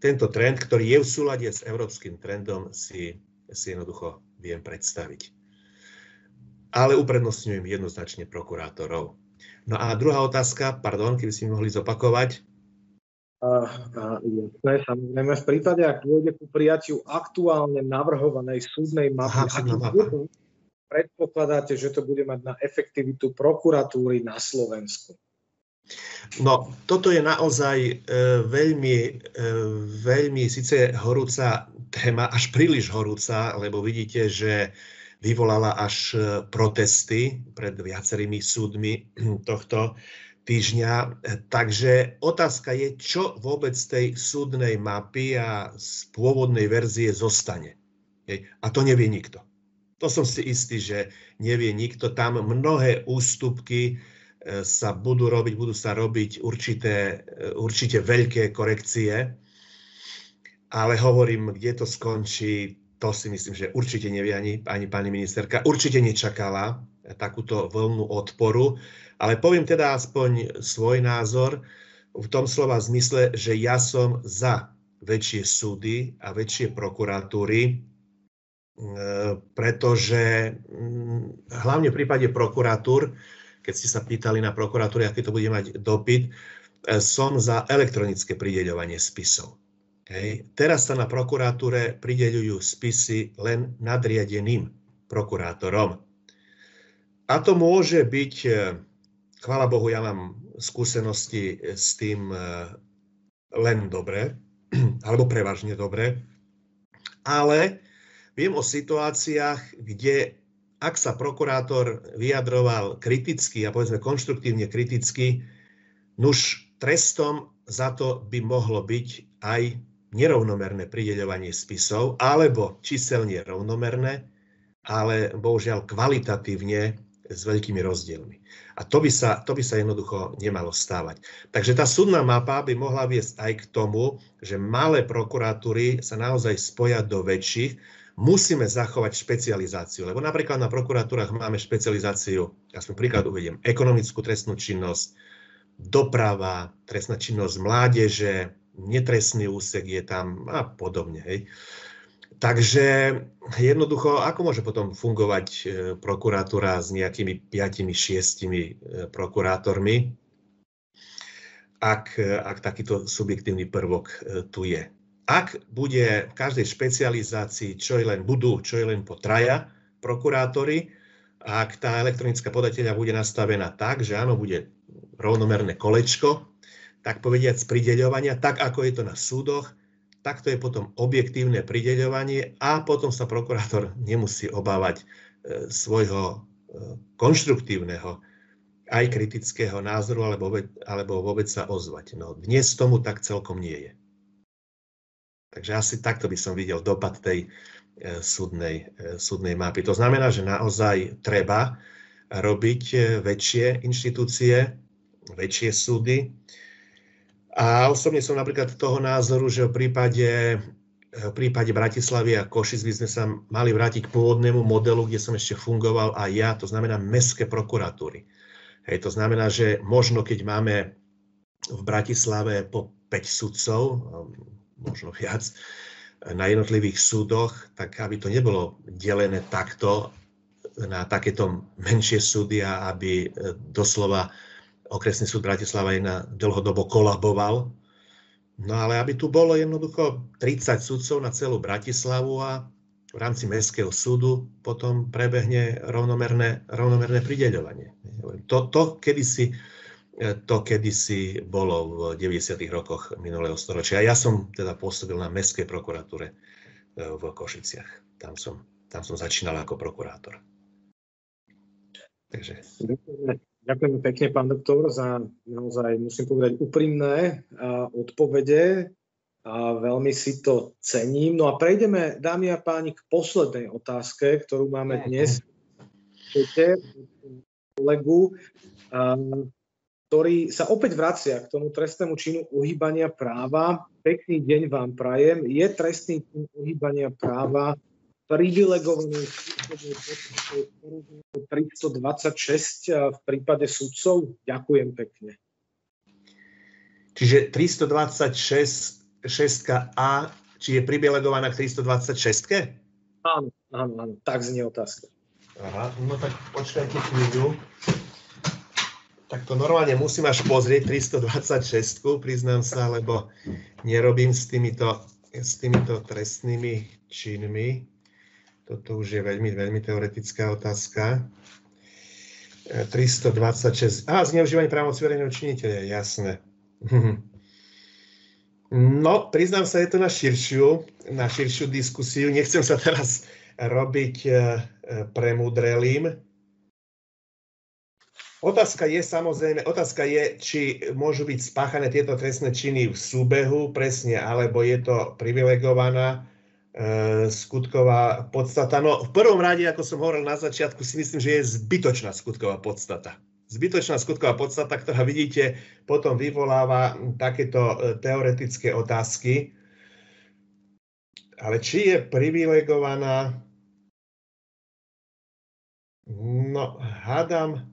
tento trend, ktorý je v súlade s európskym trendom, si, si jednoducho viem predstaviť. Ale uprednostňujem jednoznačne prokurátorov. No a druhá otázka, pardon, keby si mohli zopakovať. Uh, uh, jasné, samozrejme, v prípade, ak dôjde ku prijatiu aktuálne navrhovanej súdnej mapy, Aha, predpokladáte, že to bude mať na efektivitu prokuratúry na Slovensku? No, toto je naozaj e, veľmi, e, veľmi síce horúca téma, až príliš horúca, lebo vidíte, že vyvolala až e, protesty pred viacerými súdmi tohto týždňa. Takže otázka je, čo vôbec z tej súdnej mapy a z pôvodnej verzie zostane. A to nevie nikto. To som si istý, že nevie nikto. Tam mnohé ústupky e, sa budú robiť, budú sa robiť určité, e, určite veľké korekcie, ale hovorím, kde to skončí, to si myslím, že určite nevie ani, ani pani ministerka. Určite nečakala takúto vlnu odporu, ale poviem teda aspoň svoj názor v tom slova zmysle, že ja som za väčšie súdy a väčšie prokuratúry, E, pretože mm, hlavne v prípade prokuratúr, keď ste sa pýtali na prokuratúry, aký to bude mať dopyt, e, som za elektronické prideľovanie spisov. Hej. Teraz sa na prokuratúre prideľujú spisy len nadriadeným prokurátorom. A to môže byť, e, chvála Bohu, ja mám skúsenosti s tým len dobre, alebo prevažne dobre, ale Viem o situáciách, kde ak sa prokurátor vyjadroval kriticky a povedzme konštruktívne kriticky, nuž trestom za to by mohlo byť aj nerovnomerné prideľovanie spisov, alebo číselne rovnomerné, ale bohužiaľ kvalitatívne s veľkými rozdielmi. A to by, sa, to by sa jednoducho nemalo stávať. Takže tá súdna mapa by mohla viesť aj k tomu, že malé prokuratúry sa naozaj spoja do väčších, musíme zachovať špecializáciu, lebo napríklad na prokuratúrach máme špecializáciu, som príklad uvediem, ekonomickú trestnú činnosť, doprava, trestná činnosť mládeže, netrestný úsek je tam a podobne. Hej. Takže jednoducho, ako môže potom fungovať e, prokuratúra s nejakými 5-6 e, prokurátormi, ak, ak takýto subjektívny prvok e, tu je ak bude v každej špecializácii čo je len budú, čo je len po traja prokurátori, ak tá elektronická podateľa bude nastavená tak, že áno, bude rovnomerné kolečko, tak povediať z prideľovania, tak ako je to na súdoch, tak to je potom objektívne prideľovanie a potom sa prokurátor nemusí obávať e, svojho e, konštruktívneho aj kritického názoru alebo, alebo vôbec sa ozvať. No, dnes tomu tak celkom nie je. Takže asi takto by som videl dopad tej e, súdnej, súdnej mapy. To znamená, že naozaj treba robiť väčšie inštitúcie, väčšie súdy. A osobne som napríklad toho názoru, že v prípade, v prípade Bratislavy a Košic by sme sa mali vrátiť k pôvodnému modelu, kde som ešte fungoval aj ja, to znamená mestské prokuratúry. Hej, to znamená, že možno keď máme v Bratislave po 5 sudcov, možno viac, na jednotlivých súdoch, tak aby to nebolo delené takto na takéto menšie súdy a aby doslova okresný súd Bratislava na dlhodobo kolaboval. No ale aby tu bolo jednoducho 30 sudcov na celú Bratislavu a v rámci Mestského súdu potom prebehne rovnomerné, rovnomerné prideľovanie. To, to, kedysi, to kedysi bolo v 90. rokoch minulého storočia. Ja som teda pôsobil na Mestskej prokuratúre e, v Košiciach. Tam som, tam som začínal ako prokurátor. Takže... Ďakujem pekne, pán doktor, za naozaj, musím povedať, úprimné odpovede a veľmi si to cením. No a prejdeme, dámy a páni, k poslednej otázke, ktorú máme dnes. kolegu, ktorý sa opäť vracia k tomu trestnému činu uhýbania práva. Pekný deň vám prajem. Je trestný čin uhýbania práva privilegovaný 326 v prípade sudcov? Ďakujem pekne. Čiže 326 6A, či je privilegovaná k 326? Áno, áno, áno, tak znie otázka. Aha, no tak počkajte chvíľu. Tak to normálne musím až pozrieť 326, priznám sa, lebo nerobím s týmito, s týmito trestnými činmi. Toto už je veľmi, veľmi teoretická otázka. 326. A, zneužívanie právomoci verejného činiteľa, jasné. No, priznám sa, je to na širšiu, na širšiu diskusiu. Nechcem sa teraz robiť e, e, premudrelým. Otázka je samozrejme, otázka je, či môžu byť spáchané tieto trestné činy v súbehu presne, alebo je to privilegovaná e, skutková podstata. No v prvom rade, ako som hovoril na začiatku, si myslím, že je zbytočná skutková podstata zbytočná skutková podstata, ktorá vidíte, potom vyvoláva takéto e, teoretické otázky. Ale či je privilegovaná, no hádam,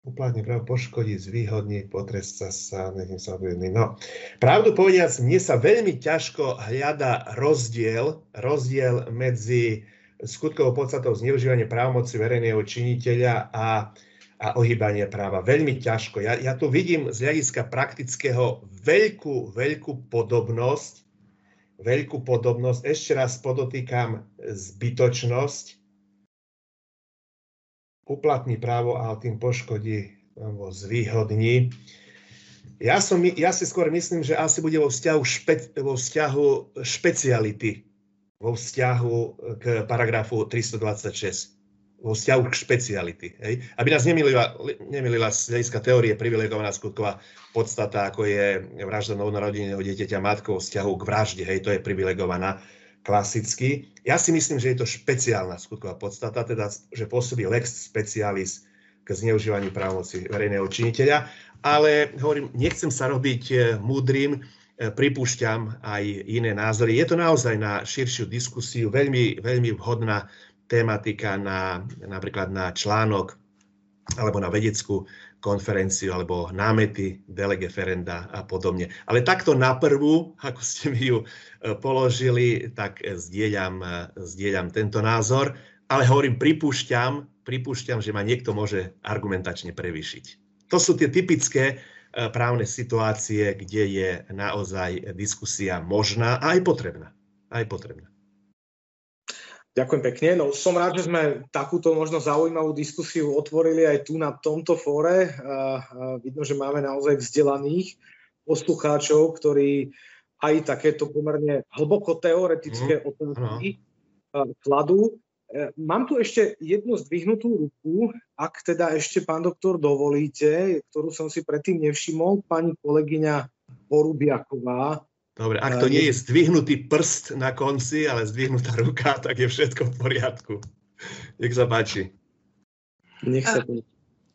úplne právo poškodiť, zvýhodniť, potrestať sa, nechým sa objedný. No, pravdu povediac, mne sa veľmi ťažko hľada rozdiel, rozdiel medzi skutkovou podstatou zneužívania právomoci verejného činiteľa a a ohýbanie práva. Veľmi ťažko. Ja, ja tu vidím z hľadiska praktického veľkú, veľkú podobnosť, veľkú podobnosť, ešte raz podotýkam zbytočnosť, uplatní právo a tým poškodí alebo zvýhodní. Ja, som, ja si skôr myslím, že asi bude vo vzťahu, špe, vo vzťahu špeciality, vo vzťahu k paragrafu 326 vo vzťahu k špeciality. Hej? Aby nás nemilila, nemilila z hľadiska teórie privilegovaná skutková podstata, ako je vražda novonarodeného dieťaťa matkou vzťahu k vražde. Hej? To je privilegovaná klasicky. Ja si myslím, že je to špeciálna skutková podstata, teda, že pôsobí lex specialis k zneužívaniu právomoci verejného činiteľa, ale hovorím, nechcem sa robiť e, múdrym, e, pripúšťam aj iné názory. Je to naozaj na širšiu diskusiu veľmi, veľmi vhodná tematika na, napríklad na článok alebo na vedeckú konferenciu alebo námety delege ferenda a podobne. Ale takto na prvú, ako ste mi ju e, položili, tak zdieľam, e, zdieľam tento názor, ale hovorím, pripúšťam, pripúšťam, že ma niekto môže argumentačne prevýšiť. To sú tie typické e, právne situácie, kde je naozaj diskusia možná a aj potrebná. Aj potrebná. Ďakujem pekne. No, som rád, že sme takúto možno zaujímavú diskusiu otvorili aj tu na tomto fóre. vidno, že máme naozaj vzdelaných poslucháčov, ktorí aj takéto pomerne hlboko teoretické mm, otázky kladú. E, mám tu ešte jednu zdvihnutú ruku, ak teda ešte, pán doktor, dovolíte, ktorú som si predtým nevšimol, pani kolegyňa Borubiaková Dobre, ak to nie je zdvihnutý prst na konci, ale zdvihnutá ruka, tak je všetko v poriadku. Nech sa páči. Nech sa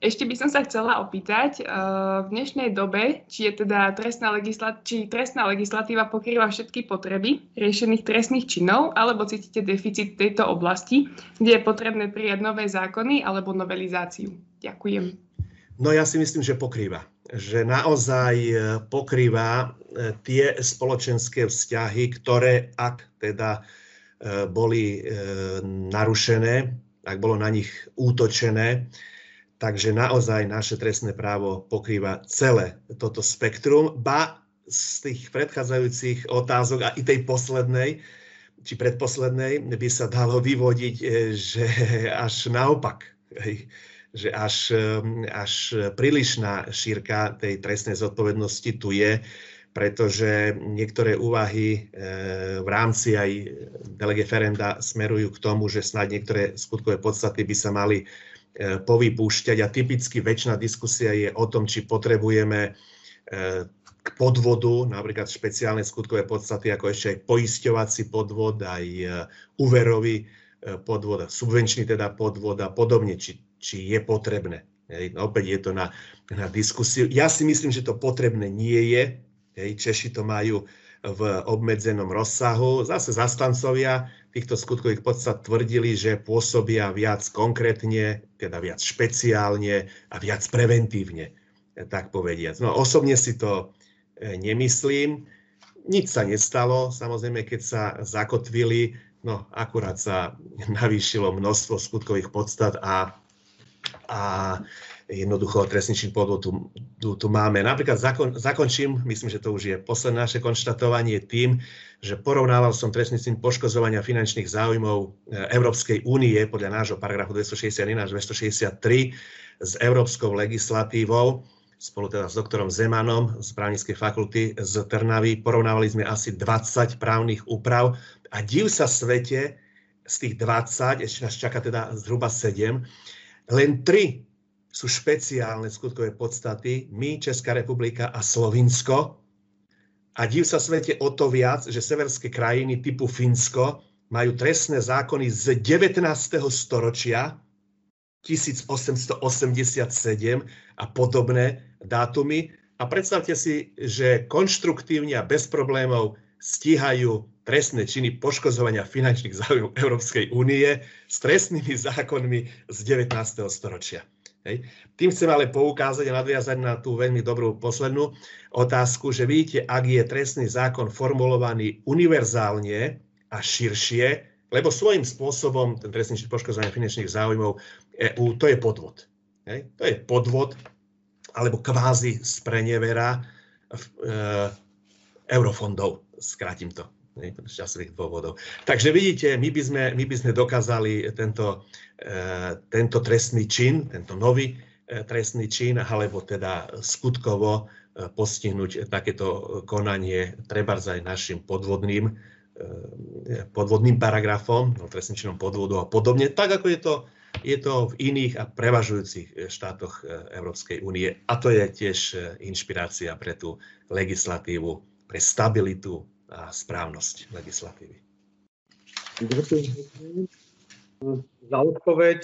ešte by som sa chcela opýtať, v dnešnej dobe, či je teda trestná, legislat- či trestná legislatíva pokrýva všetky potreby riešených trestných činov, alebo cítite deficit tejto oblasti, kde je potrebné prijať nové zákony alebo novelizáciu? Ďakujem. No ja si myslím, že pokrýva. Že naozaj e, pokrýva e, tie spoločenské vzťahy, ktoré ak teda e, boli narušené, ak bolo na nich útočené, Takže naozaj naše trestné právo pokrýva celé toto spektrum, ba z tých predchádzajúcich otázok a i tej poslednej, či predposlednej, by sa dalo vyvodiť, že až naopak, že až, až prílišná šírka tej trestnej zodpovednosti tu je, pretože niektoré úvahy e, v rámci aj delege ferenda smerujú k tomu, že snad niektoré skutkové podstaty by sa mali E, povypúšťať. A typicky väčšina diskusia je o tom, či potrebujeme e, k podvodu, napríklad špeciálne skutkové podstaty, ako ešte aj poisťovací podvod, aj úverový podvod, subvenčný teda podvod a podobne, či, či je potrebné. Hej, no opäť je to na, na diskusiu. Ja si myslím, že to potrebné nie je. Hej, Češi to majú v obmedzenom rozsahu. Zase zastancovia týchto skutkových podstat tvrdili, že pôsobia viac konkrétne, teda viac špeciálne a viac preventívne, tak povediac. No osobne si to e, nemyslím. Nič sa nestalo, samozrejme, keď sa zakotvili, no akurát sa navýšilo množstvo skutkových podstat a, a jednoducho trestný čin podvod tu, tu, tu máme. Napríklad zakon, zakončím, myslím, že to už je posledné naše konštatovanie tým, že porovnával som trestný čin poškozovania finančných záujmov e, Európskej únie podľa nášho paragrafu 261 až 263 s európskou legislatívou spolu teda s doktorom Zemanom z právnickej fakulty z Trnavy. Porovnávali sme asi 20 právnych úprav a div sa svete z tých 20, ešte nás čaká teda zhruba 7, len 3 sú špeciálne skutkové podstaty, my, Česká republika a Slovinsko. A div sa svete o to viac, že severské krajiny typu Fínsko majú trestné zákony z 19. storočia, 1887 a podobné dátumy. A predstavte si, že konštruktívne a bez problémov stíhajú trestné činy poškozovania finančných záujmov Európskej únie s trestnými zákonmi z 19. storočia. Hej. Tým chcem ale poukázať a nadviazať na tú veľmi dobrú poslednú otázku, že vidíte, ak je trestný zákon formulovaný univerzálne a širšie, lebo svojím spôsobom ten trestný čin poškozovania finančných záujmov EU, to je podvod. Hej. To je podvod alebo kvázi sprenevera e, eurofondov, skrátim to z časových dôvodov. Takže vidíte, my by sme, my by sme dokázali tento, e, tento trestný čin, tento nový e, trestný čin, alebo teda skutkovo e, postihnúť takéto konanie treba aj našim podvodným, podvodným paragrafom, no, trestným činom podvodu a podobne, tak ako je to, je to v iných a prevažujúcich štátoch Európskej únie. A to je tiež inšpirácia pre tú legislatívu, pre stabilitu a správnosť legislatívy. Ďakujem za odpoveď.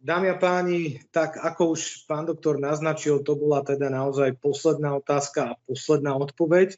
Dámy a páni, tak ako už pán doktor naznačil, to bola teda naozaj posledná otázka a posledná odpoveď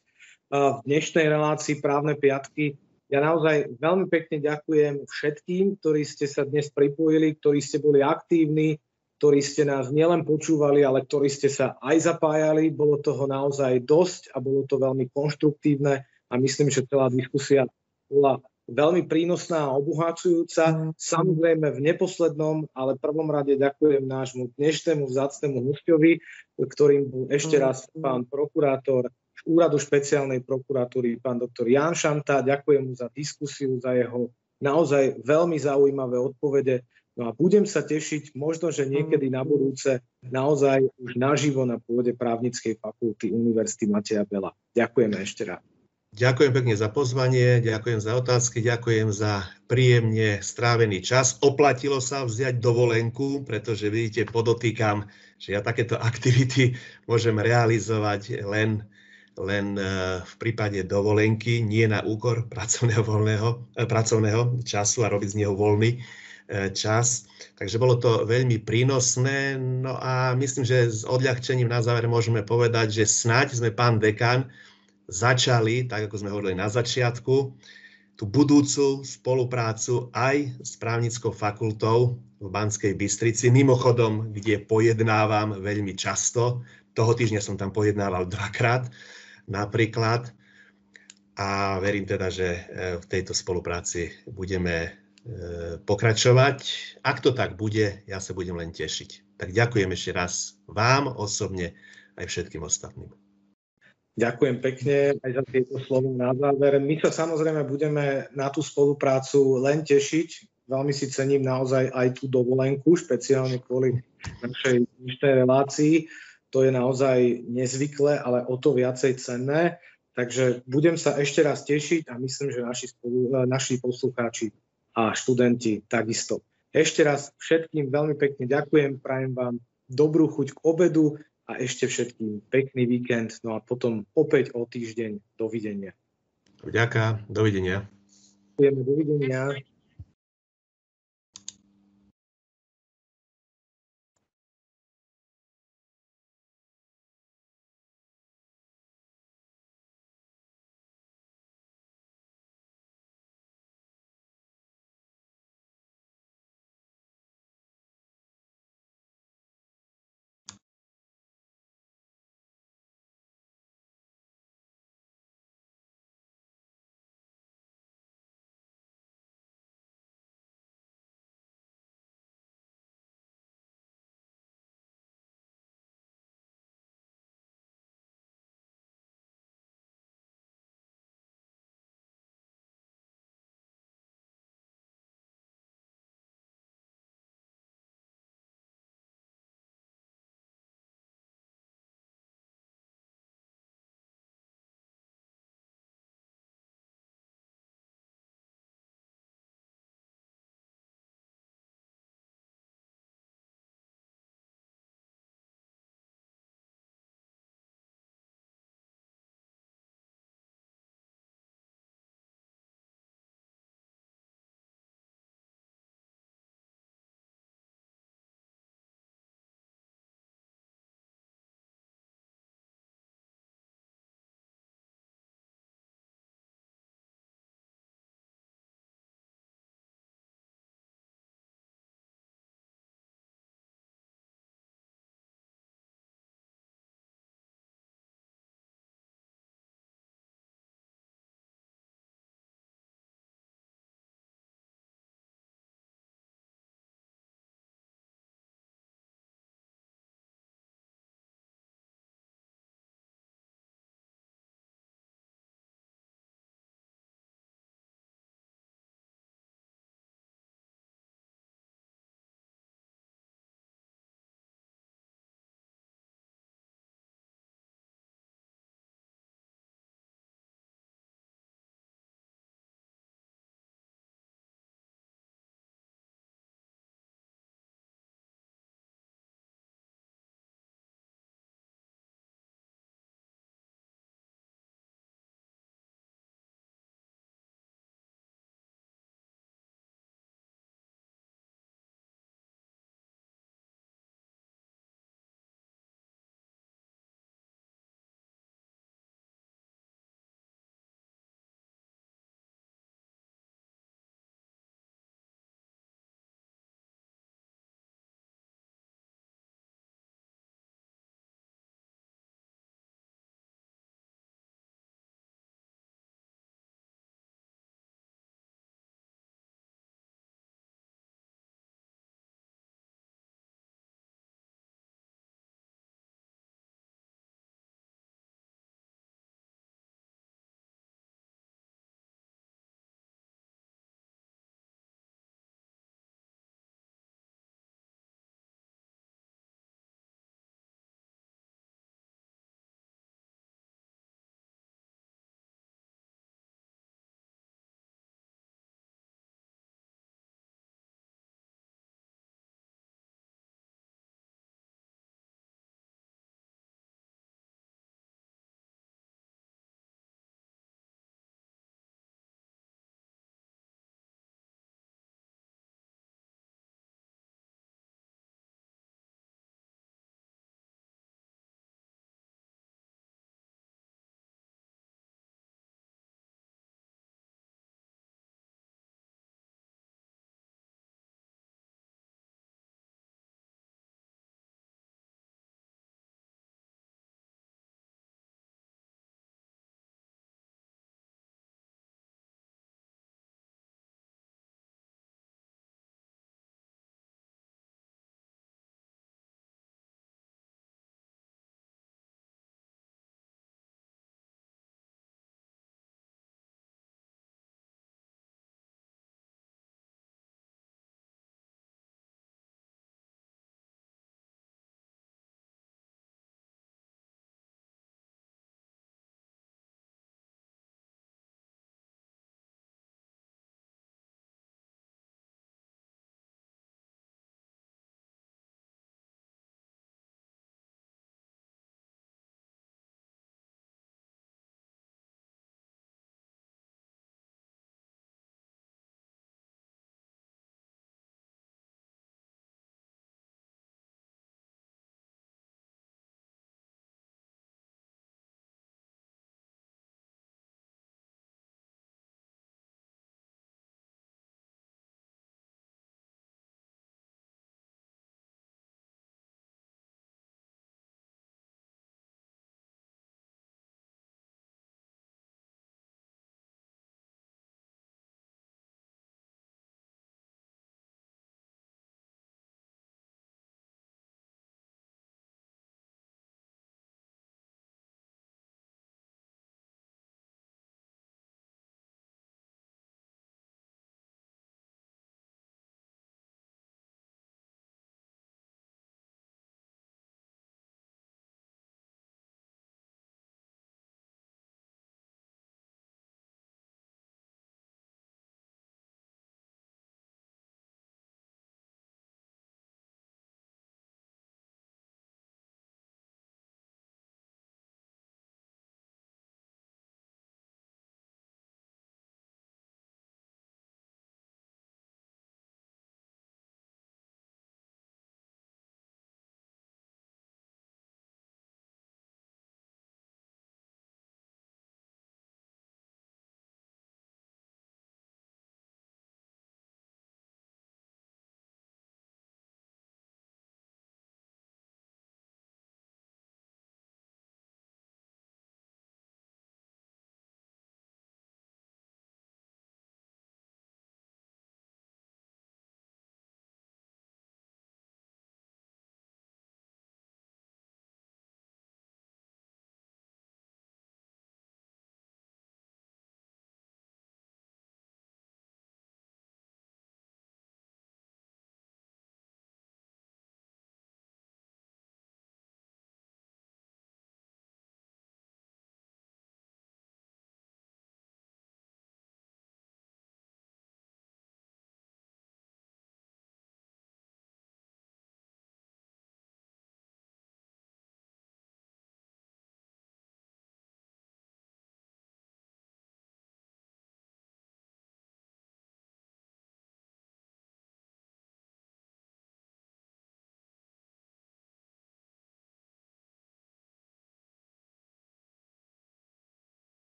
v dnešnej relácii Právne piatky. Ja naozaj veľmi pekne ďakujem všetkým, ktorí ste sa dnes pripojili, ktorí ste boli aktívni, ktorí ste nás nielen počúvali, ale ktorí ste sa aj zapájali. Bolo toho naozaj dosť a bolo to veľmi konštruktívne a myslím, že celá diskusia bola veľmi prínosná a obohacujúca. Mm. Samozrejme v neposlednom, ale prvom rade ďakujem nášmu dnešnému vzácnemu hostiovi, ktorým bol ešte mm. raz pán prokurátor úradu špeciálnej prokuratúry, pán doktor Jan Šanta. Ďakujem mu za diskusiu, za jeho naozaj veľmi zaujímavé odpovede. No a budem sa tešiť možno, že niekedy na budúce naozaj už naživo na pôde právnickej fakulty Univerzity Mateja Bela. Ďakujeme ešte raz. Ďakujem pekne za pozvanie, ďakujem za otázky, ďakujem za príjemne strávený čas. Oplatilo sa vziať dovolenku, pretože vidíte, podotýkam, že ja takéto aktivity môžem realizovať len, len e, v prípade dovolenky, nie na úkor pracovného, voľného, e, pracovného času a robiť z neho voľný e, čas. Takže bolo to veľmi prínosné. No a myslím, že s odľahčením na záver môžeme povedať, že snáď sme pán dekan začali, tak ako sme hovorili na začiatku, tú budúcu spoluprácu aj s právnickou fakultou v Banskej Bystrici. Mimochodom, kde pojednávam veľmi často. Toho týždňa som tam pojednával dvakrát napríklad. A verím teda, že e, v tejto spolupráci budeme e, pokračovať. Ak to tak bude, ja sa budem len tešiť. Tak ďakujem ešte raz vám osobne aj všetkým ostatným. Ďakujem pekne aj za tieto slovo na záver. My sa samozrejme budeme na tú spoluprácu len tešiť. Veľmi si cením naozaj aj tú dovolenku, špeciálne kvôli našej dnešnej relácii. To je naozaj nezvyklé, ale o to viacej cenné. Takže budem sa ešte raz tešiť a myslím, že naši, spolu, naši poslucháči a študenti takisto. Ešte raz všetkým veľmi pekne ďakujem, prajem vám dobrú chuť k obedu, a ešte všetkým pekný víkend, no a potom opäť o týždeň. Dovidenia. Vďaka, dovidenia. Dovidenia.